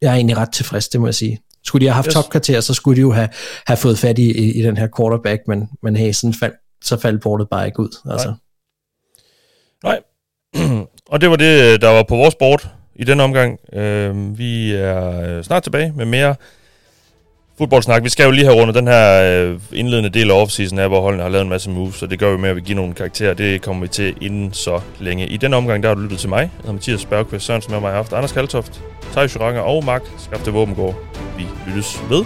jeg er egentlig ret tilfreds, det må jeg sige. Skulle de have haft yes. topkvarter, så skulle de jo have, have fået fat i, i, i den her quarterback, men, men hey, sådan fald, så faldt bordet bare ikke ud. Altså. Nej. Nej. og det var det, der var på vores board i den omgang. Øh, vi er snart tilbage med mere fodboldsnak. Vi skal jo lige have rundet den her øh, indledende del af offseason her, hvor holdene har lavet en masse moves, så det gør vi med, at vi giver nogle karakterer. Det kommer vi til inden så længe. I den omgang, der har du lyttet til mig. Jeg hedder Mathias Bergqvist Sørensen med mig har haft Anders Kaltoft, Thijs Joranger og Mark Skafte Våbengård. Vi lyttes ved.